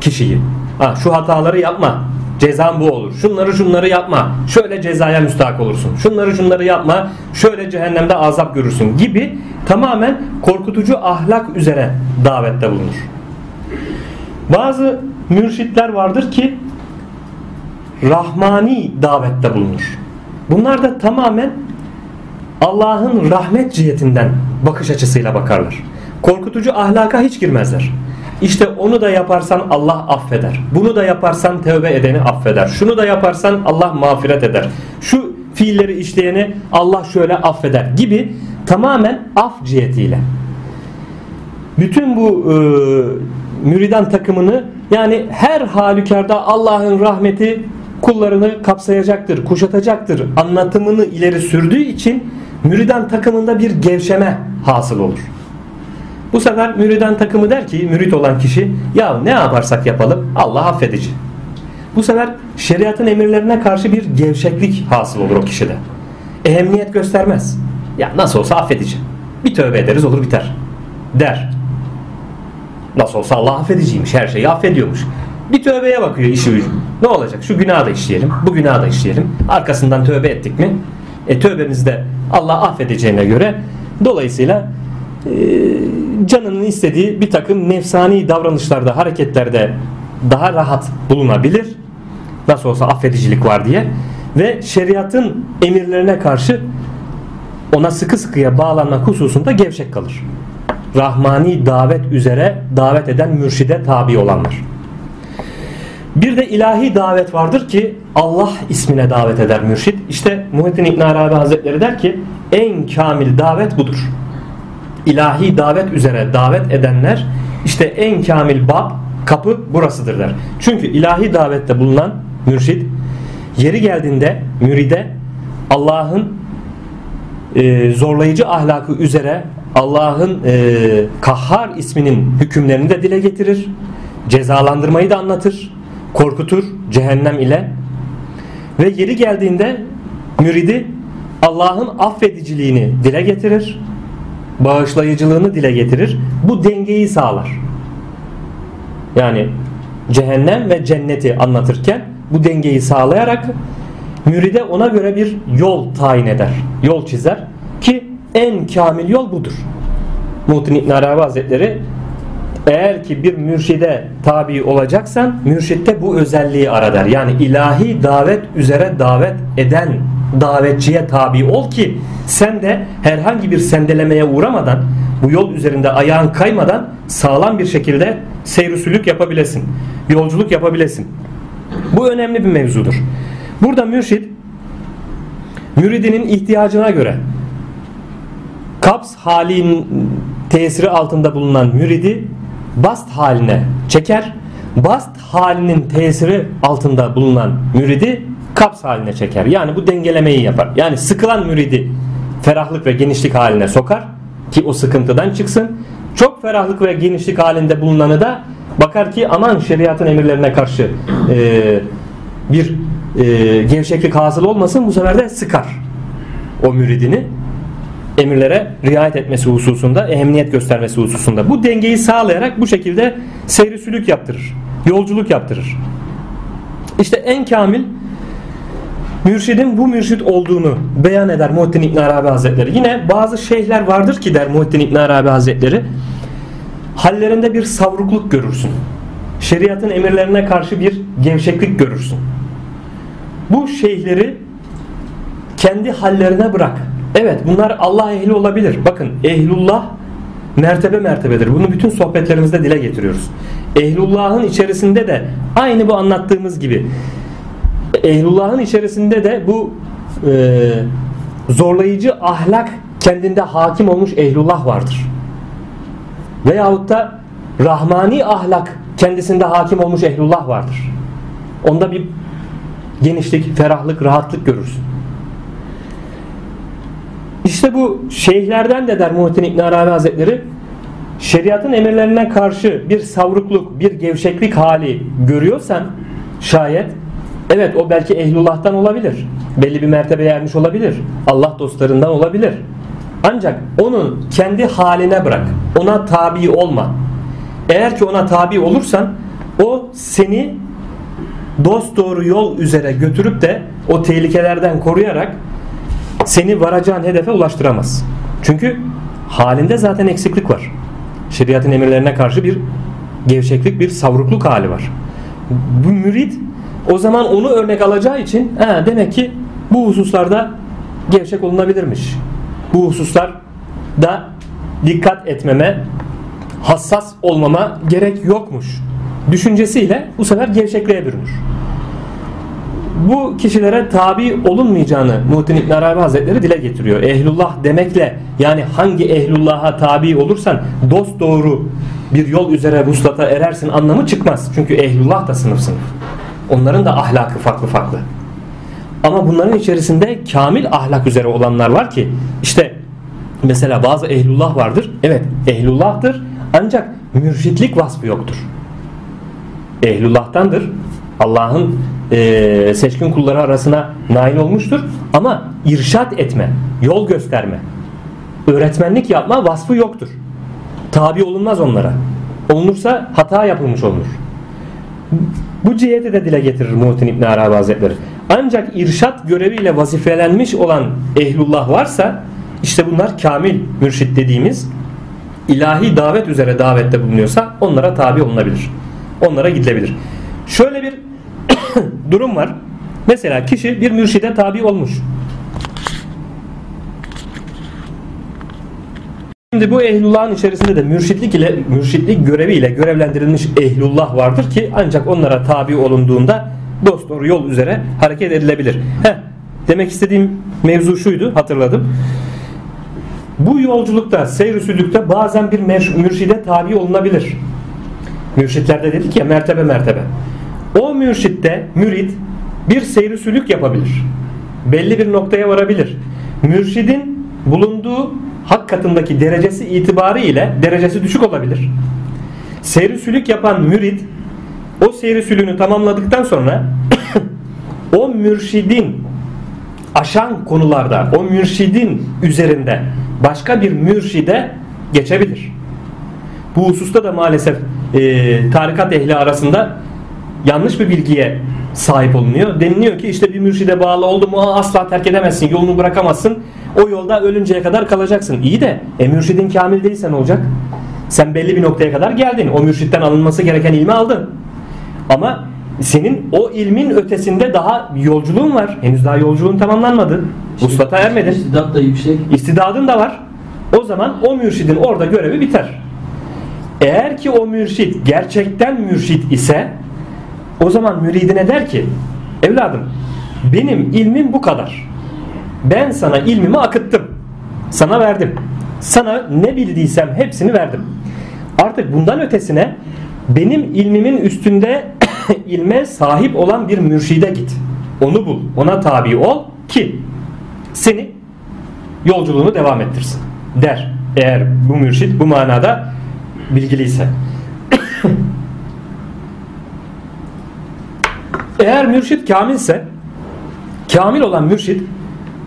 kişiyi. Ha, şu hataları yapma. Cezan bu olur. Şunları şunları yapma. Şöyle cezaya müstahak olursun. Şunları şunları yapma. Şöyle cehennemde azap görürsün gibi tamamen korkutucu ahlak üzere davette bulunur. Bazı mürşitler vardır ki rahmani davette bulunur. Bunlar da tamamen Allah'ın rahmet cihetinden bakış açısıyla bakarlar. korkutucu ahlaka hiç girmezler. İşte onu da yaparsan Allah affeder. Bunu da yaparsan tövbe edeni affeder. Şunu da yaparsan Allah mağfiret eder. Şu fiilleri işleyeni Allah şöyle affeder gibi tamamen af cihetiyle. Bütün bu e, müridan takımını yani her halükarda Allah'ın rahmeti kullarını kapsayacaktır, kuşatacaktır anlatımını ileri sürdüğü için müridan takımında bir gevşeme hasıl olur. Bu sefer müridan takımı der ki mürit olan kişi ya ne yaparsak yapalım Allah affedici. Bu sefer şeriatın emirlerine karşı bir gevşeklik hasıl olur o kişide. Ehemmiyet göstermez. Ya nasıl olsa affedici. Bir tövbe ederiz olur biter. Der. Nasıl olsa Allah affediciymiş. Her şeyi affediyormuş. Bir tövbeye bakıyor işi. Ne olacak? Şu günahı da işleyelim. Bu günahı da işleyelim. Arkasından tövbe ettik mi? E tövbemizde Allah affedeceğine göre dolayısıyla e, canının istediği bir takım nefsani davranışlarda, hareketlerde daha rahat bulunabilir. Nasıl olsa affedicilik var diye. Ve şeriatın emirlerine karşı ona sıkı sıkıya bağlanmak hususunda gevşek kalır. Rahmani davet üzere davet eden mürşide tabi olanlar. Bir de ilahi davet vardır ki Allah ismine davet eder mürşid. İşte Muhittin İbn Arabi Hazretleri der ki en kamil davet budur. İlahi davet üzere davet edenler işte en kamil bab kapı burasıdır der. Çünkü ilahi davette bulunan mürşid yeri geldiğinde müride Allah'ın e, zorlayıcı ahlakı üzere Allah'ın e, kahhar isminin hükümlerini de dile getirir. Cezalandırmayı da anlatır. Korkutur cehennem ile. Ve yeri geldiğinde müridi Allah'ın affediciliğini dile getirir. Bağışlayıcılığını dile getirir. Bu dengeyi sağlar. Yani cehennem ve cenneti anlatırken bu dengeyi sağlayarak müride ona göre bir yol tayin eder. Yol çizer ki en kamil yol budur. Muhittin İbn Arabi Hazretleri eğer ki bir mürşide tabi olacaksan mürşitte bu özelliği ara der. Yani ilahi davet üzere davet eden davetçiye tabi ol ki sen de herhangi bir sendelemeye uğramadan bu yol üzerinde ayağın kaymadan sağlam bir şekilde seyr yapabilesin. Yolculuk yapabilesin. Bu önemli bir mevzudur. Burada mürşid müridinin ihtiyacına göre kaps halin tesiri altında bulunan müridi bast haline çeker. Bast halinin tesiri altında bulunan müridi kaps haline çeker. Yani bu dengelemeyi yapar. Yani sıkılan müridi ferahlık ve genişlik haline sokar ki o sıkıntıdan çıksın. Çok ferahlık ve genişlik halinde bulunanı da bakar ki aman şeriatın emirlerine karşı e, bir e, gevşeklik hasıl olmasın bu sefer de sıkar o müridini emirlere riayet etmesi hususunda, ehemmiyet göstermesi hususunda. Bu dengeyi sağlayarak bu şekilde seyri sülük yaptırır. Yolculuk yaptırır. İşte en kamil mürşidin bu mürşid olduğunu beyan eder Muhittin İbn Arabi Hazretleri. Yine bazı şeyhler vardır ki der Muhittin İbn Arabi Hazretleri hallerinde bir savrukluk görürsün. Şeriatın emirlerine karşı bir gevşeklik görürsün. Bu şeyhleri kendi hallerine bırak. Evet bunlar Allah ehli olabilir. Bakın ehlullah mertebe mertebedir. Bunu bütün sohbetlerimizde dile getiriyoruz. Ehlullah'ın içerisinde de aynı bu anlattığımız gibi ehlullah'ın içerisinde de bu e, zorlayıcı ahlak kendinde hakim olmuş ehlullah vardır. Veyahut da rahmani ahlak kendisinde hakim olmuş ehlullah vardır. Onda bir genişlik, ferahlık, rahatlık görürsün. İşte bu şeyhlerden de der Muhittin İbn Arabi Hazretleri şeriatın emirlerine karşı bir savrukluk, bir gevşeklik hali görüyorsan şayet evet o belki ehlullah'tan olabilir. Belli bir mertebeye ermiş olabilir. Allah dostlarından olabilir. Ancak onun kendi haline bırak. Ona tabi olma. Eğer ki ona tabi olursan o seni dost doğru yol üzere götürüp de o tehlikelerden koruyarak seni varacağın hedefe ulaştıramaz. Çünkü halinde zaten eksiklik var. Şeriatın emirlerine karşı bir gevşeklik, bir savrukluk hali var. Bu mürid o zaman onu örnek alacağı için he, demek ki bu hususlarda gevşek olunabilirmiş. Bu hususlar da dikkat etmeme hassas olmama gerek yokmuş düşüncesiyle bu sefer gevşekliğe bürünür. Bu kişilere tabi olunmayacağını Muhittin İbn Arabi Hazretleri dile getiriyor. Ehlullah demekle yani hangi ehlullah'a tabi olursan dost doğru bir yol üzere vuslata erersin anlamı çıkmaz. Çünkü ehlullah da sınıf sınıf. Onların da ahlakı farklı farklı. Ama bunların içerisinde kamil ahlak üzere olanlar var ki işte mesela bazı ehlullah vardır. Evet ehlullah'tır ancak mürşitlik vasfı yoktur. Ehlullah'tandır. Allah'ın e, seçkin kulları arasına nail olmuştur. Ama irşat etme, yol gösterme, öğretmenlik yapma vasfı yoktur. Tabi olunmaz onlara. Olunursa hata yapılmış olur. Bu ciheti de dile getirir Muhittin İbn Arabi Hazretleri. Ancak irşat göreviyle vazifelenmiş olan ehlullah varsa işte bunlar kamil mürşit dediğimiz ilahi davet üzere davette bulunuyorsa onlara tabi olunabilir. Onlara gidilebilir. Şöyle bir durum var. Mesela kişi bir mürşide tabi olmuş. Şimdi bu ehlullahın içerisinde de mürşitlik ile mürşitlik göreviyle görevlendirilmiş ehlullah vardır ki ancak onlara tabi olunduğunda dost doğru yol üzere hareket edilebilir. Heh, demek istediğim mevzu şuydu hatırladım. Bu yolculukta, seyr bazen bir mürşide tabi olunabilir. Mürşitlerde dedik ya mertebe mertebe. O mürşitte mürit bir seyri sülük yapabilir. Belli bir noktaya varabilir. Mürşidin bulunduğu hak katındaki derecesi itibarı ile derecesi düşük olabilir. Seyri sülük yapan mürit o seyri sülüğünü tamamladıktan sonra o mürşidin aşan konularda o mürşidin üzerinde başka bir mürşide geçebilir. Bu hususta da maalesef e, tarikat ehli arasında yanlış bir bilgiye sahip olunuyor. Deniliyor ki işte bir mürşide bağlı oldu mu asla terk edemezsin, yolunu bırakamazsın. O yolda ölünceye kadar kalacaksın. İyi de e, mürşidin kamil değilse ne olacak? Sen belli bir noktaya kadar geldin. O mürşitten alınması gereken ilmi aldın. Ama senin o ilmin ötesinde daha yolculuğun var. Henüz daha yolculuğun tamamlanmadı. Vuslata ermedin. İstidat da yüksek. İstidadın da var. O zaman o mürşidin orada görevi biter. Eğer ki o mürşit gerçekten mürşit ise o zaman müridine der ki evladım benim ilmim bu kadar. Ben sana ilmimi akıttım. Sana verdim. Sana ne bildiysem hepsini verdim. Artık bundan ötesine benim ilmimin üstünde ilme sahip olan bir mürşide git. Onu bul. Ona tabi ol ki seni yolculuğunu devam ettirsin. Der. Eğer bu mürşit bu manada bilgiliyse. Eğer mürşit kamilse kamil olan mürşit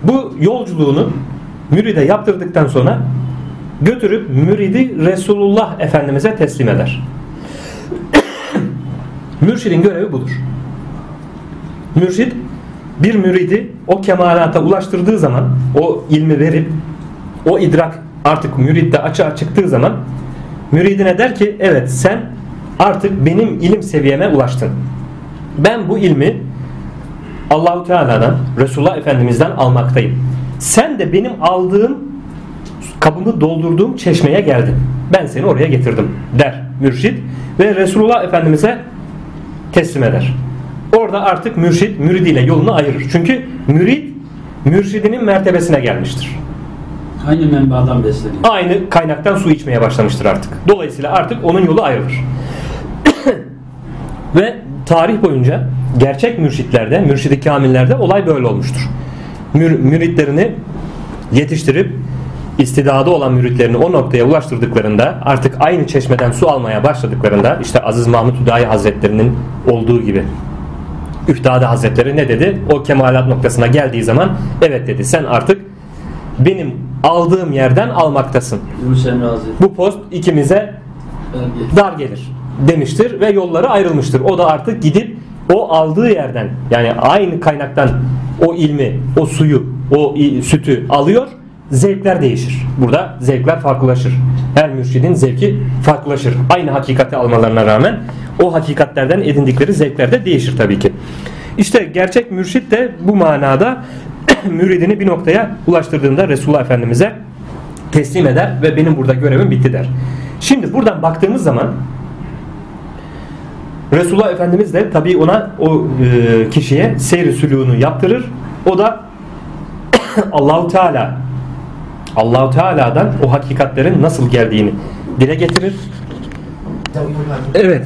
bu yolculuğunu müride yaptırdıktan sonra götürüp müridi Resulullah Efendimiz'e teslim eder. Mürşidin görevi budur. Mürşid bir müridi o kemalata ulaştırdığı zaman o ilmi verip o idrak artık müritte açığa çıktığı zaman müridine der ki evet sen artık benim ilim seviyeme ulaştın. Ben bu ilmi Allahu Teala'dan, Resulullah Efendimiz'den almaktayım. Sen de benim aldığım kabımı doldurduğum çeşmeye geldin. Ben seni oraya getirdim der mürşit ve Resulullah Efendimiz'e teslim eder. Orada artık mürşit müridiyle yolunu ayırır. Çünkü mürid mürşidinin mertebesine gelmiştir. Aynı menbaadan besleniyor. Aynı kaynaktan su içmeye başlamıştır artık. Dolayısıyla artık onun yolu ayrılır. ve tarih boyunca gerçek mürşitlerde, mürşidi kamillerde olay böyle olmuştur. Mür, müritlerini yetiştirip istidadı olan müritlerini o noktaya ulaştırdıklarında artık aynı çeşmeden su almaya başladıklarında işte Aziz Mahmut Hüdayi Hazretlerinin olduğu gibi Üftade Hazretleri ne dedi? O kemalat noktasına geldiği zaman evet dedi sen artık benim aldığım yerden almaktasın. Bu post ikimize dar gelir demiştir ve yolları ayrılmıştır. O da artık gidip o aldığı yerden yani aynı kaynaktan o ilmi, o suyu, o sütü alıyor. Zevkler değişir. Burada zevkler farklılaşır. Her mürşidin zevki farklılaşır. Aynı hakikati almalarına rağmen o hakikatlerden edindikleri zevkler de değişir tabii ki. İşte gerçek mürşit de bu manada müridini bir noktaya ulaştırdığında Resulullah Efendimiz'e teslim eder ve benim burada görevim bitti der. Şimdi buradan baktığımız zaman Resulullah Efendimiz de tabii ona o e, kişiye seyri sülûğunu yaptırır. O da Allahu Teala Allahu Teala'dan o hakikatlerin nasıl geldiğini dile getirir. Evet.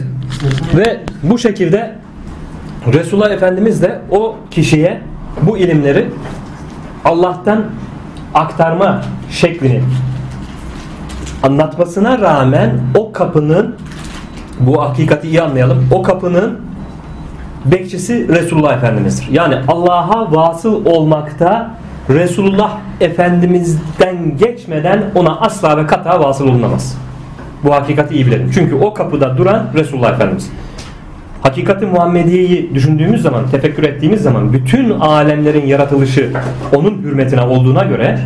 Ve bu şekilde Resulullah Efendimiz de o kişiye bu ilimleri Allah'tan aktarma şeklini anlatmasına rağmen o kapının bu hakikati iyi anlayalım. O kapının bekçisi Resulullah Efendimiz'dir. Yani Allah'a vasıl olmakta Resulullah Efendimiz'den geçmeden ona asla ve kata vasıl olunamaz. Bu hakikati iyi bilelim. Çünkü o kapıda duran Resulullah Efendimiz. Hakikati Muhammediye'yi düşündüğümüz zaman, tefekkür ettiğimiz zaman bütün alemlerin yaratılışı onun hürmetine olduğuna göre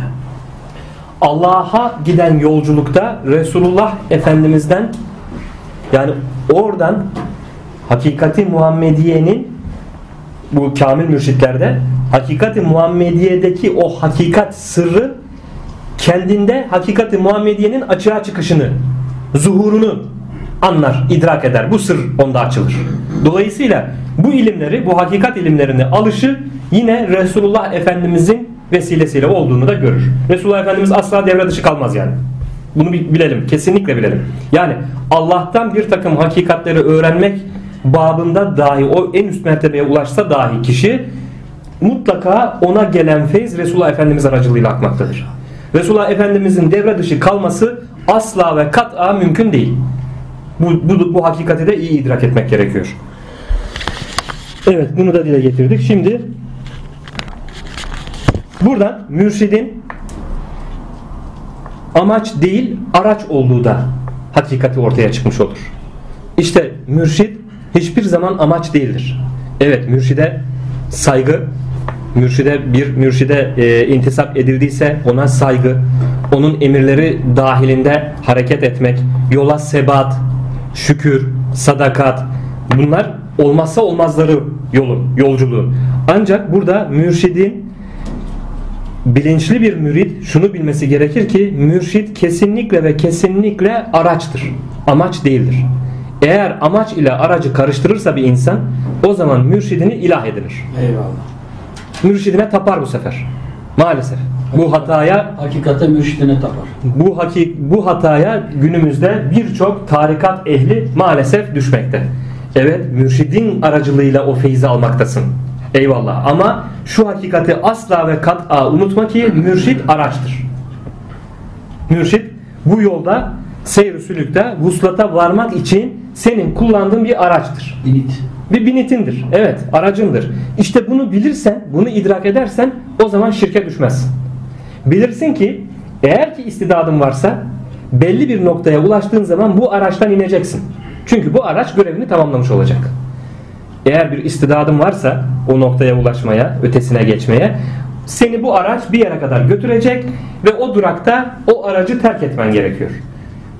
Allah'a giden yolculukta Resulullah Efendimiz'den yani oradan hakikati Muhammediye'nin bu kamil mürşitlerde hakikati Muhammediye'deki o hakikat sırrı kendinde hakikati Muhammediye'nin açığa çıkışını, zuhurunu anlar, idrak eder. Bu sır onda açılır. Dolayısıyla bu ilimleri, bu hakikat ilimlerini alışı yine Resulullah Efendimizin vesilesiyle olduğunu da görür. Resulullah Efendimiz asla devre dışı kalmaz yani. Bunu bilelim. Kesinlikle bilelim. Yani Allah'tan bir takım hakikatleri öğrenmek babında dahi o en üst mertebeye ulaşsa dahi kişi mutlaka ona gelen feyz Resulullah Efendimiz aracılığıyla akmaktadır. Resulullah Efendimizin devre dışı kalması asla ve kat'a mümkün değil. Bu, bu, bu hakikati de iyi idrak etmek gerekiyor. Evet bunu da dile getirdik. Şimdi buradan mürşidin amaç değil araç olduğu da hakikati ortaya çıkmış olur. İşte mürşid hiçbir zaman amaç değildir. Evet mürşide saygı, mürşide bir mürşide e, intisap edildiyse ona saygı, onun emirleri dahilinde hareket etmek, yola sebat, şükür, sadakat bunlar olmazsa olmazları yolun, yolculuğun. Ancak burada mürşidin bilinçli bir mürid şunu bilmesi gerekir ki mürşid kesinlikle ve kesinlikle araçtır. Amaç değildir. Eğer amaç ile aracı karıştırırsa bir insan o zaman mürşidini ilah edinir. Eyvallah. Mürşidine tapar bu sefer. Maalesef. Bu hataya Hakikate mürşidine tapar. bu hakik bu hataya günümüzde birçok tarikat ehli maalesef düşmekte. Evet mürşidin aracılığıyla o feyzi almaktasın. Eyvallah ama şu hakikati asla ve kat'a unutma ki mürşid araçtır. Mürşid bu yolda seyr sülükte vuslata varmak için senin kullandığın bir araçtır. Binit. Bir binitindir. Evet aracındır. İşte bunu bilirsen, bunu idrak edersen o zaman şirke düşmezsin. Bilirsin ki eğer ki istidadın varsa belli bir noktaya ulaştığın zaman bu araçtan ineceksin. Çünkü bu araç görevini tamamlamış olacak. Eğer bir istidadın varsa o noktaya ulaşmaya, ötesine geçmeye seni bu araç bir yere kadar götürecek ve o durakta o aracı terk etmen gerekiyor.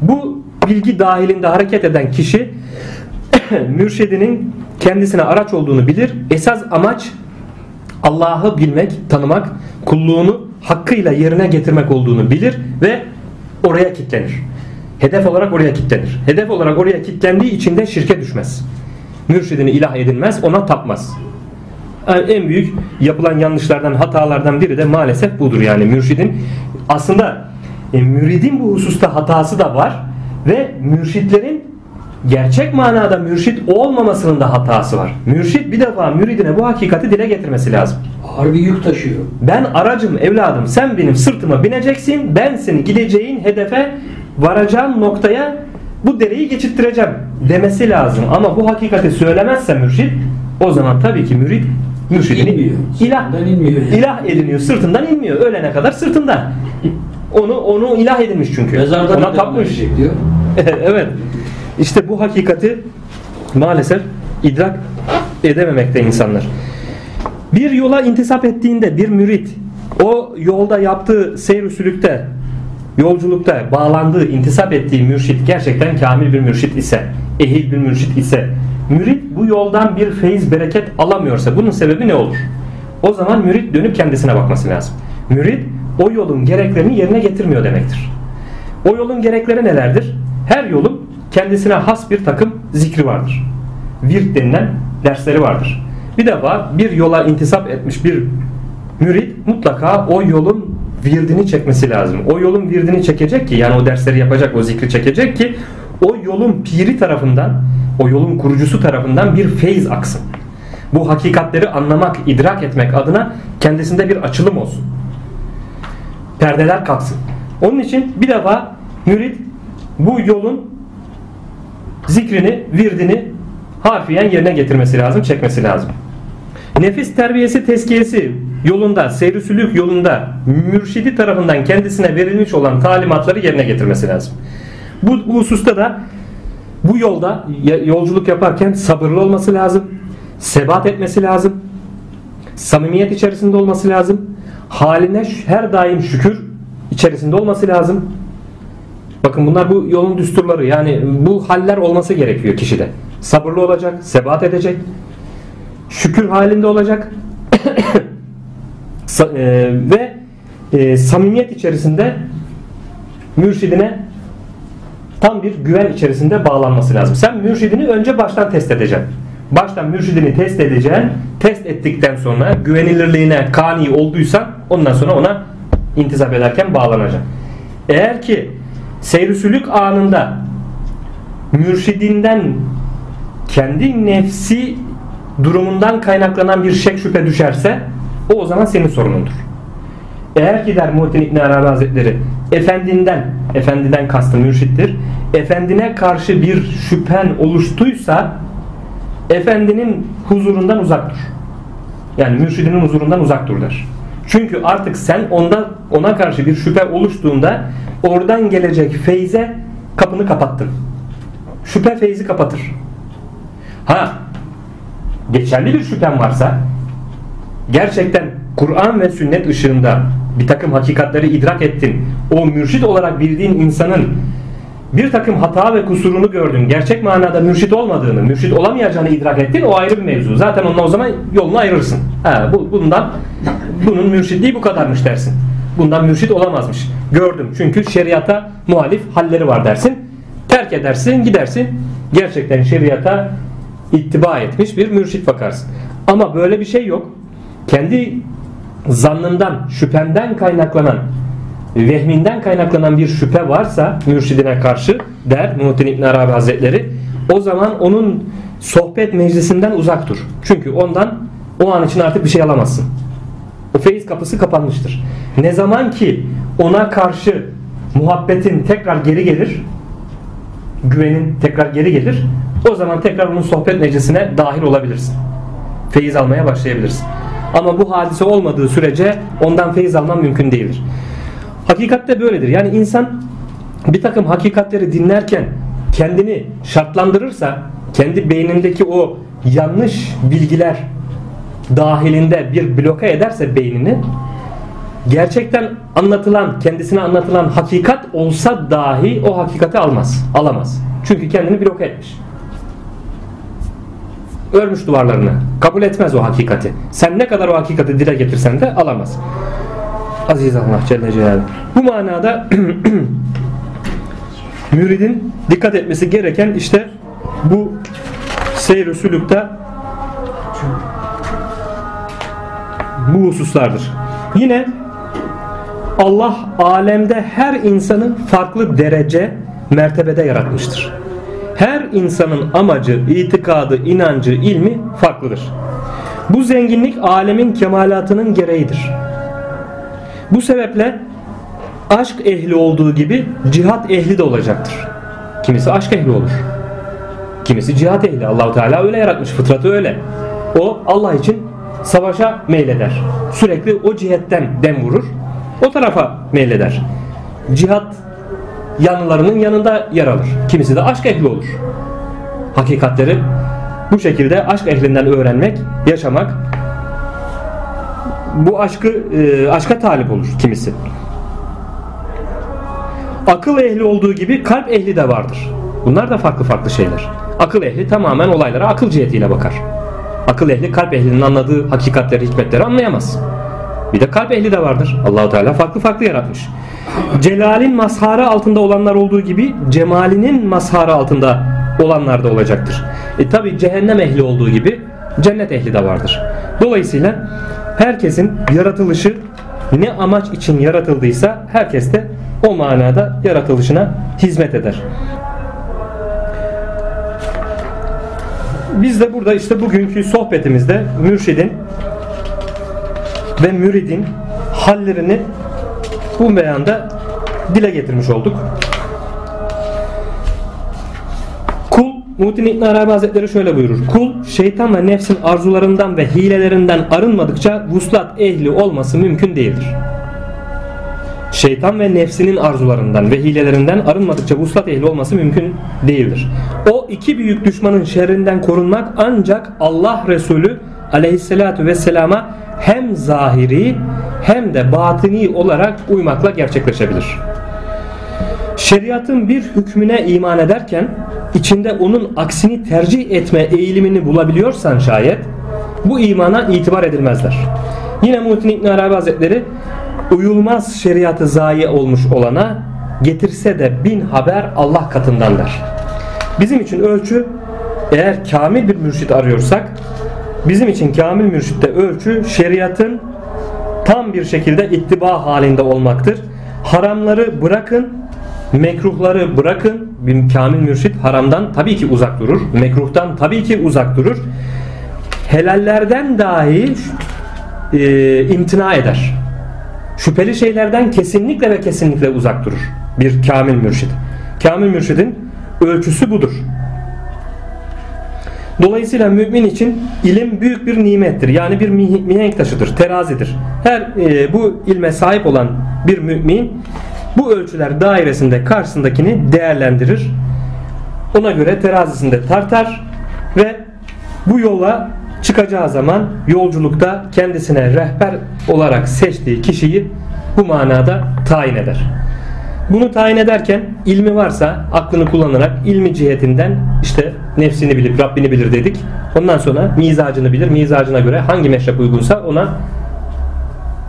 Bu bilgi dahilinde hareket eden kişi mürşidinin kendisine araç olduğunu bilir. Esas amaç Allah'ı bilmek, tanımak, kulluğunu hakkıyla yerine getirmek olduğunu bilir ve oraya kitlenir. Hedef olarak oraya kitlenir. Hedef olarak oraya kitlendiği için de şirke düşmez. Mürşidini ilah edinmez, ona tapmaz. Yani en büyük yapılan yanlışlardan, hatalardan biri de maalesef budur yani mürşidin. Aslında e, müridin bu hususta hatası da var ve mürşitlerin gerçek manada mürşit olmamasının da hatası var. Mürşit bir defa müridine bu hakikati dile getirmesi lazım. Bir yük taşıyor. Ben aracım evladım sen benim sırtıma bineceksin ben seni gideceğin hedefe varacağın noktaya bu dereyi geçittireceğim demesi lazım. Ama bu hakikati söylemezse mürşit o zaman tabii ki mürid mürşidini İnmiyor. ilah, Sırtından inmiyor. ilah ediniyor. Sırtından inmiyor. Ölene kadar sırtında. Onu onu ilah edinmiş çünkü. Mezarda Ona tapmış. diyor. evet. İşte bu hakikati maalesef idrak edememekte insanlar. Bir yola intisap ettiğinde bir mürit o yolda yaptığı seyr sülükte yolculukta bağlandığı, intisap ettiği mürşit gerçekten kamil bir mürşit ise, ehil bir mürşit ise, mürit bu yoldan bir feyiz bereket alamıyorsa bunun sebebi ne olur? O zaman mürit dönüp kendisine bakması lazım. Mürit o yolun gereklerini yerine getirmiyor demektir. O yolun gerekleri nelerdir? Her yolun kendisine has bir takım zikri vardır. Virt denilen dersleri vardır. Bir defa bir yola intisap etmiş bir mürit mutlaka o yolun virdini çekmesi lazım. O yolun virdini çekecek ki yani o dersleri yapacak, o zikri çekecek ki o yolun piri tarafından, o yolun kurucusu tarafından bir feyz aksın. Bu hakikatleri anlamak, idrak etmek adına kendisinde bir açılım olsun. Perdeler kalksın. Onun için bir defa mürit bu yolun zikrini, virdini harfiyen yerine getirmesi lazım, çekmesi lazım. Nefis terbiyesi, teskiyesi yolunda, seyri yolunda mürşidi tarafından kendisine verilmiş olan talimatları yerine getirmesi lazım. Bu, bu hususta da bu yolda yolculuk yaparken sabırlı olması lazım, sebat etmesi lazım, samimiyet içerisinde olması lazım, haline her daim şükür içerisinde olması lazım. Bakın bunlar bu yolun düsturları yani bu haller olması gerekiyor kişide. Sabırlı olacak, sebat edecek, şükür halinde olacak ve e, samimiyet içerisinde mürşidine tam bir güven içerisinde bağlanması lazım. Sen mürşidini önce baştan test edeceksin. Baştan mürşidini test edeceksin. Test ettikten sonra güvenilirliğine kani olduysan ondan sonra ona intizap ederken bağlanacaksın. Eğer ki seyrisülük anında mürşidinden kendi nefsi durumundan kaynaklanan bir şek şüphe düşerse o o zaman senin sorunundur. Eğer ki der Muhittin İbn Arabi Hazretleri efendinden, efendiden kastı mürşittir. Efendine karşı bir şüphen oluştuysa efendinin huzurundan uzak dur. Yani mürşidinin huzurundan uzak dur der. Çünkü artık sen onda ona karşı bir şüphe oluştuğunda oradan gelecek feyze kapını kapattın. Şüphe feyzi kapatır. Ha geçerli bir şüphen varsa gerçekten Kur'an ve sünnet ışığında bir takım hakikatleri idrak ettin. O mürşit olarak bildiğin insanın bir takım hata ve kusurunu gördün. Gerçek manada mürşit olmadığını, mürşit olamayacağını idrak ettin. O ayrı bir mevzu. Zaten onunla o zaman yolunu ayırırsın. Ha, bu, bundan bunun mürşitliği bu kadarmış dersin. Bundan mürşit olamazmış. Gördüm. Çünkü şeriata muhalif halleri var dersin. Terk edersin, gidersin. Gerçekten şeriata ittiba etmiş bir mürşit bakarsın. Ama böyle bir şey yok. Kendi zannından, şüphenden kaynaklanan, vehminden kaynaklanan bir şüphe varsa mürşidine karşı der Muhittin İbn Arabi Hazretleri o zaman onun sohbet meclisinden uzak dur. Çünkü ondan o an için artık bir şey alamazsın. O feyiz kapısı kapanmıştır. Ne zaman ki ona karşı muhabbetin tekrar geri gelir, güvenin tekrar geri gelir, o zaman tekrar onun sohbet meclisine dahil olabilirsin. Feyiz almaya başlayabilirsin. Ama bu hadise olmadığı sürece ondan feyiz alman mümkün değildir. Hakikatte böyledir. Yani insan bir takım hakikatleri dinlerken kendini şartlandırırsa, kendi beynindeki o yanlış bilgiler dahilinde bir bloka ederse beynini gerçekten anlatılan, kendisine anlatılan hakikat olsa dahi o hakikati almaz, alamaz. Çünkü kendini bloka etmiş. Örmüş duvarlarını. Kabul etmez o hakikati. Sen ne kadar o hakikati dile getirsen de alamaz. Aziz Allah Celle Celaluhu. Bu manada müridin dikkat etmesi gereken işte bu seyr-i bu hususlardır. Yine Allah alemde her insanı farklı derece mertebede yaratmıştır. İnsanın amacı, itikadı, inancı, ilmi farklıdır. Bu zenginlik alemin kemalatının gereğidir. Bu sebeple aşk ehli olduğu gibi cihat ehli de olacaktır. Kimisi aşk ehli olur. Kimisi cihat ehli. Allahu Teala öyle yaratmış. Fıtratı öyle. O Allah için savaşa meyleder. Sürekli o cihetten dem vurur. O tarafa meyleder. Cihat yanlarının yanında yer alır. Kimisi de aşk ehli olur. Hakikatleri bu şekilde aşk ehlinden öğrenmek, yaşamak bu aşkı e, aşka talip olur kimisi. Akıl ehli olduğu gibi kalp ehli de vardır. Bunlar da farklı farklı şeyler. Akıl ehli tamamen olaylara akıl cihetiyle bakar. Akıl ehli kalp ehlinin anladığı hakikatleri, hikmetleri anlayamaz. Bir de kalp ehli de vardır. Allahu Teala farklı farklı yaratmış. Celalin mazharı altında olanlar olduğu gibi cemalinin mazharı altında olanlar da olacaktır. E tabi cehennem ehli olduğu gibi cennet ehli de vardır. Dolayısıyla herkesin yaratılışı ne amaç için yaratıldıysa herkes de o manada yaratılışına hizmet eder. Biz de burada işte bugünkü sohbetimizde mürşidin ve müridin hallerini bu beyanda dile getirmiş olduk. Kul Muhittin İbn Arabi Hazretleri şöyle buyurur. Kul şeytan ve nefsin arzularından ve hilelerinden arınmadıkça vuslat ehli olması mümkün değildir. Şeytan ve nefsinin arzularından ve hilelerinden arınmadıkça vuslat ehli olması mümkün değildir. O iki büyük düşmanın şerrinden korunmak ancak Allah Resulü aleyhissalatu vesselama hem zahiri hem de batini olarak uymakla gerçekleşebilir. Şeriatın bir hükmüne iman ederken içinde onun aksini tercih etme eğilimini bulabiliyorsan şayet bu imana itibar edilmezler. Yine Muhittin İbn Arabi Hazretleri uyulmaz şeriatı zayi olmuş olana getirse de bin haber Allah katından der. Bizim için ölçü eğer kamil bir mürşit arıyorsak bizim için kamil mürşitte ölçü şeriatın tam bir şekilde ittiba halinde olmaktır. Haramları bırakın, mekruhları bırakın. Bir kamil mürşit haramdan tabii ki uzak durur. Mekruhtan tabii ki uzak durur. Helallerden dahi e, imtina eder. Şüpheli şeylerden kesinlikle ve kesinlikle uzak durur. Bir kamil mürşit. Kamil mürşidin ölçüsü budur. Dolayısıyla mümin için ilim büyük bir nimettir. Yani bir mihenk taşıdır, terazidir. Her e, bu ilme sahip olan bir mümin bu ölçüler dairesinde karşısındakini değerlendirir. Ona göre terazisinde tartar ve bu yola çıkacağı zaman yolculukta kendisine rehber olarak seçtiği kişiyi bu manada tayin eder. Bunu tayin ederken ilmi varsa aklını kullanarak ilmi cihetinden işte nefsini bilip Rabbini bilir dedik. Ondan sonra mizacını bilir. Mizacına göre hangi meşrep uygunsa ona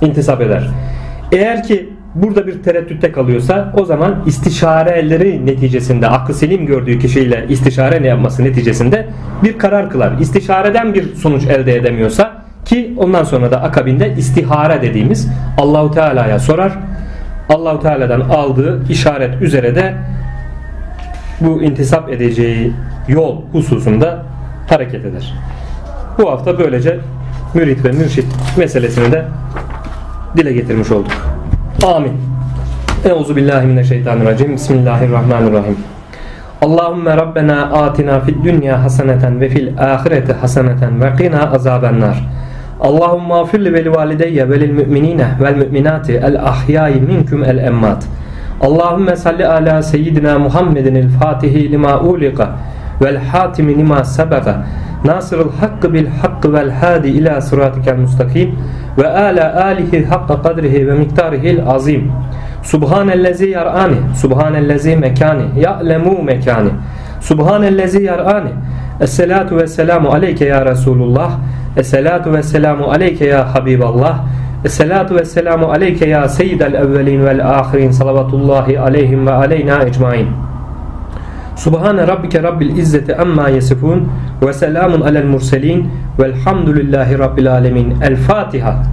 intisap eder. Eğer ki burada bir tereddütte kalıyorsa o zaman istişareleri neticesinde aklı selim gördüğü kişiyle istişare ne yapması neticesinde bir karar kılar. İstişareden bir sonuç elde edemiyorsa ki ondan sonra da akabinde istihare dediğimiz Allahu Teala'ya sorar. Allahu Teala'dan aldığı işaret üzere de bu intisap edeceği yol hususunda hareket eder. Bu hafta böylece mürit ve mürşit meselesini de dile getirmiş olduk. Amin. Euzu billahi mineşşeytanirracim. Bismillahirrahmanirrahim. Allahümme Rabbena atina fid dünya haseneten ve fil ahireti haseneten ve qina azabennar. Allahümme afirli veli valideyye velil müminine vel müminati el ahyai minkum el emmat. Allahümme salli ala seyyidina Muhammedin el fatihi lima ulika vel hatimi lima sebega nasırıl hakkı bil hakkı vel hadi ila sıratikel mustakim ve ala alihi hakka kadrihi ve miktarihil azim. Subhanellezi yar'ani, subhanellezi mekani, ya'lemu mekani. Subhanellezi yar'ani. Esselatu ve selamu aleyke ya Resulullah. Esselatu ve selamu aleyke ya Habiballah. Esselatu ve selamu aleyke ya seyyidel evvelin vel ahirin. Salavatullahi aleyhim ve aleyna ecmain. Subhane rabbike rabbil izzeti amma yasifun ve selamun alel murselin velhamdülillahi rabbil alemin. El Fatiha.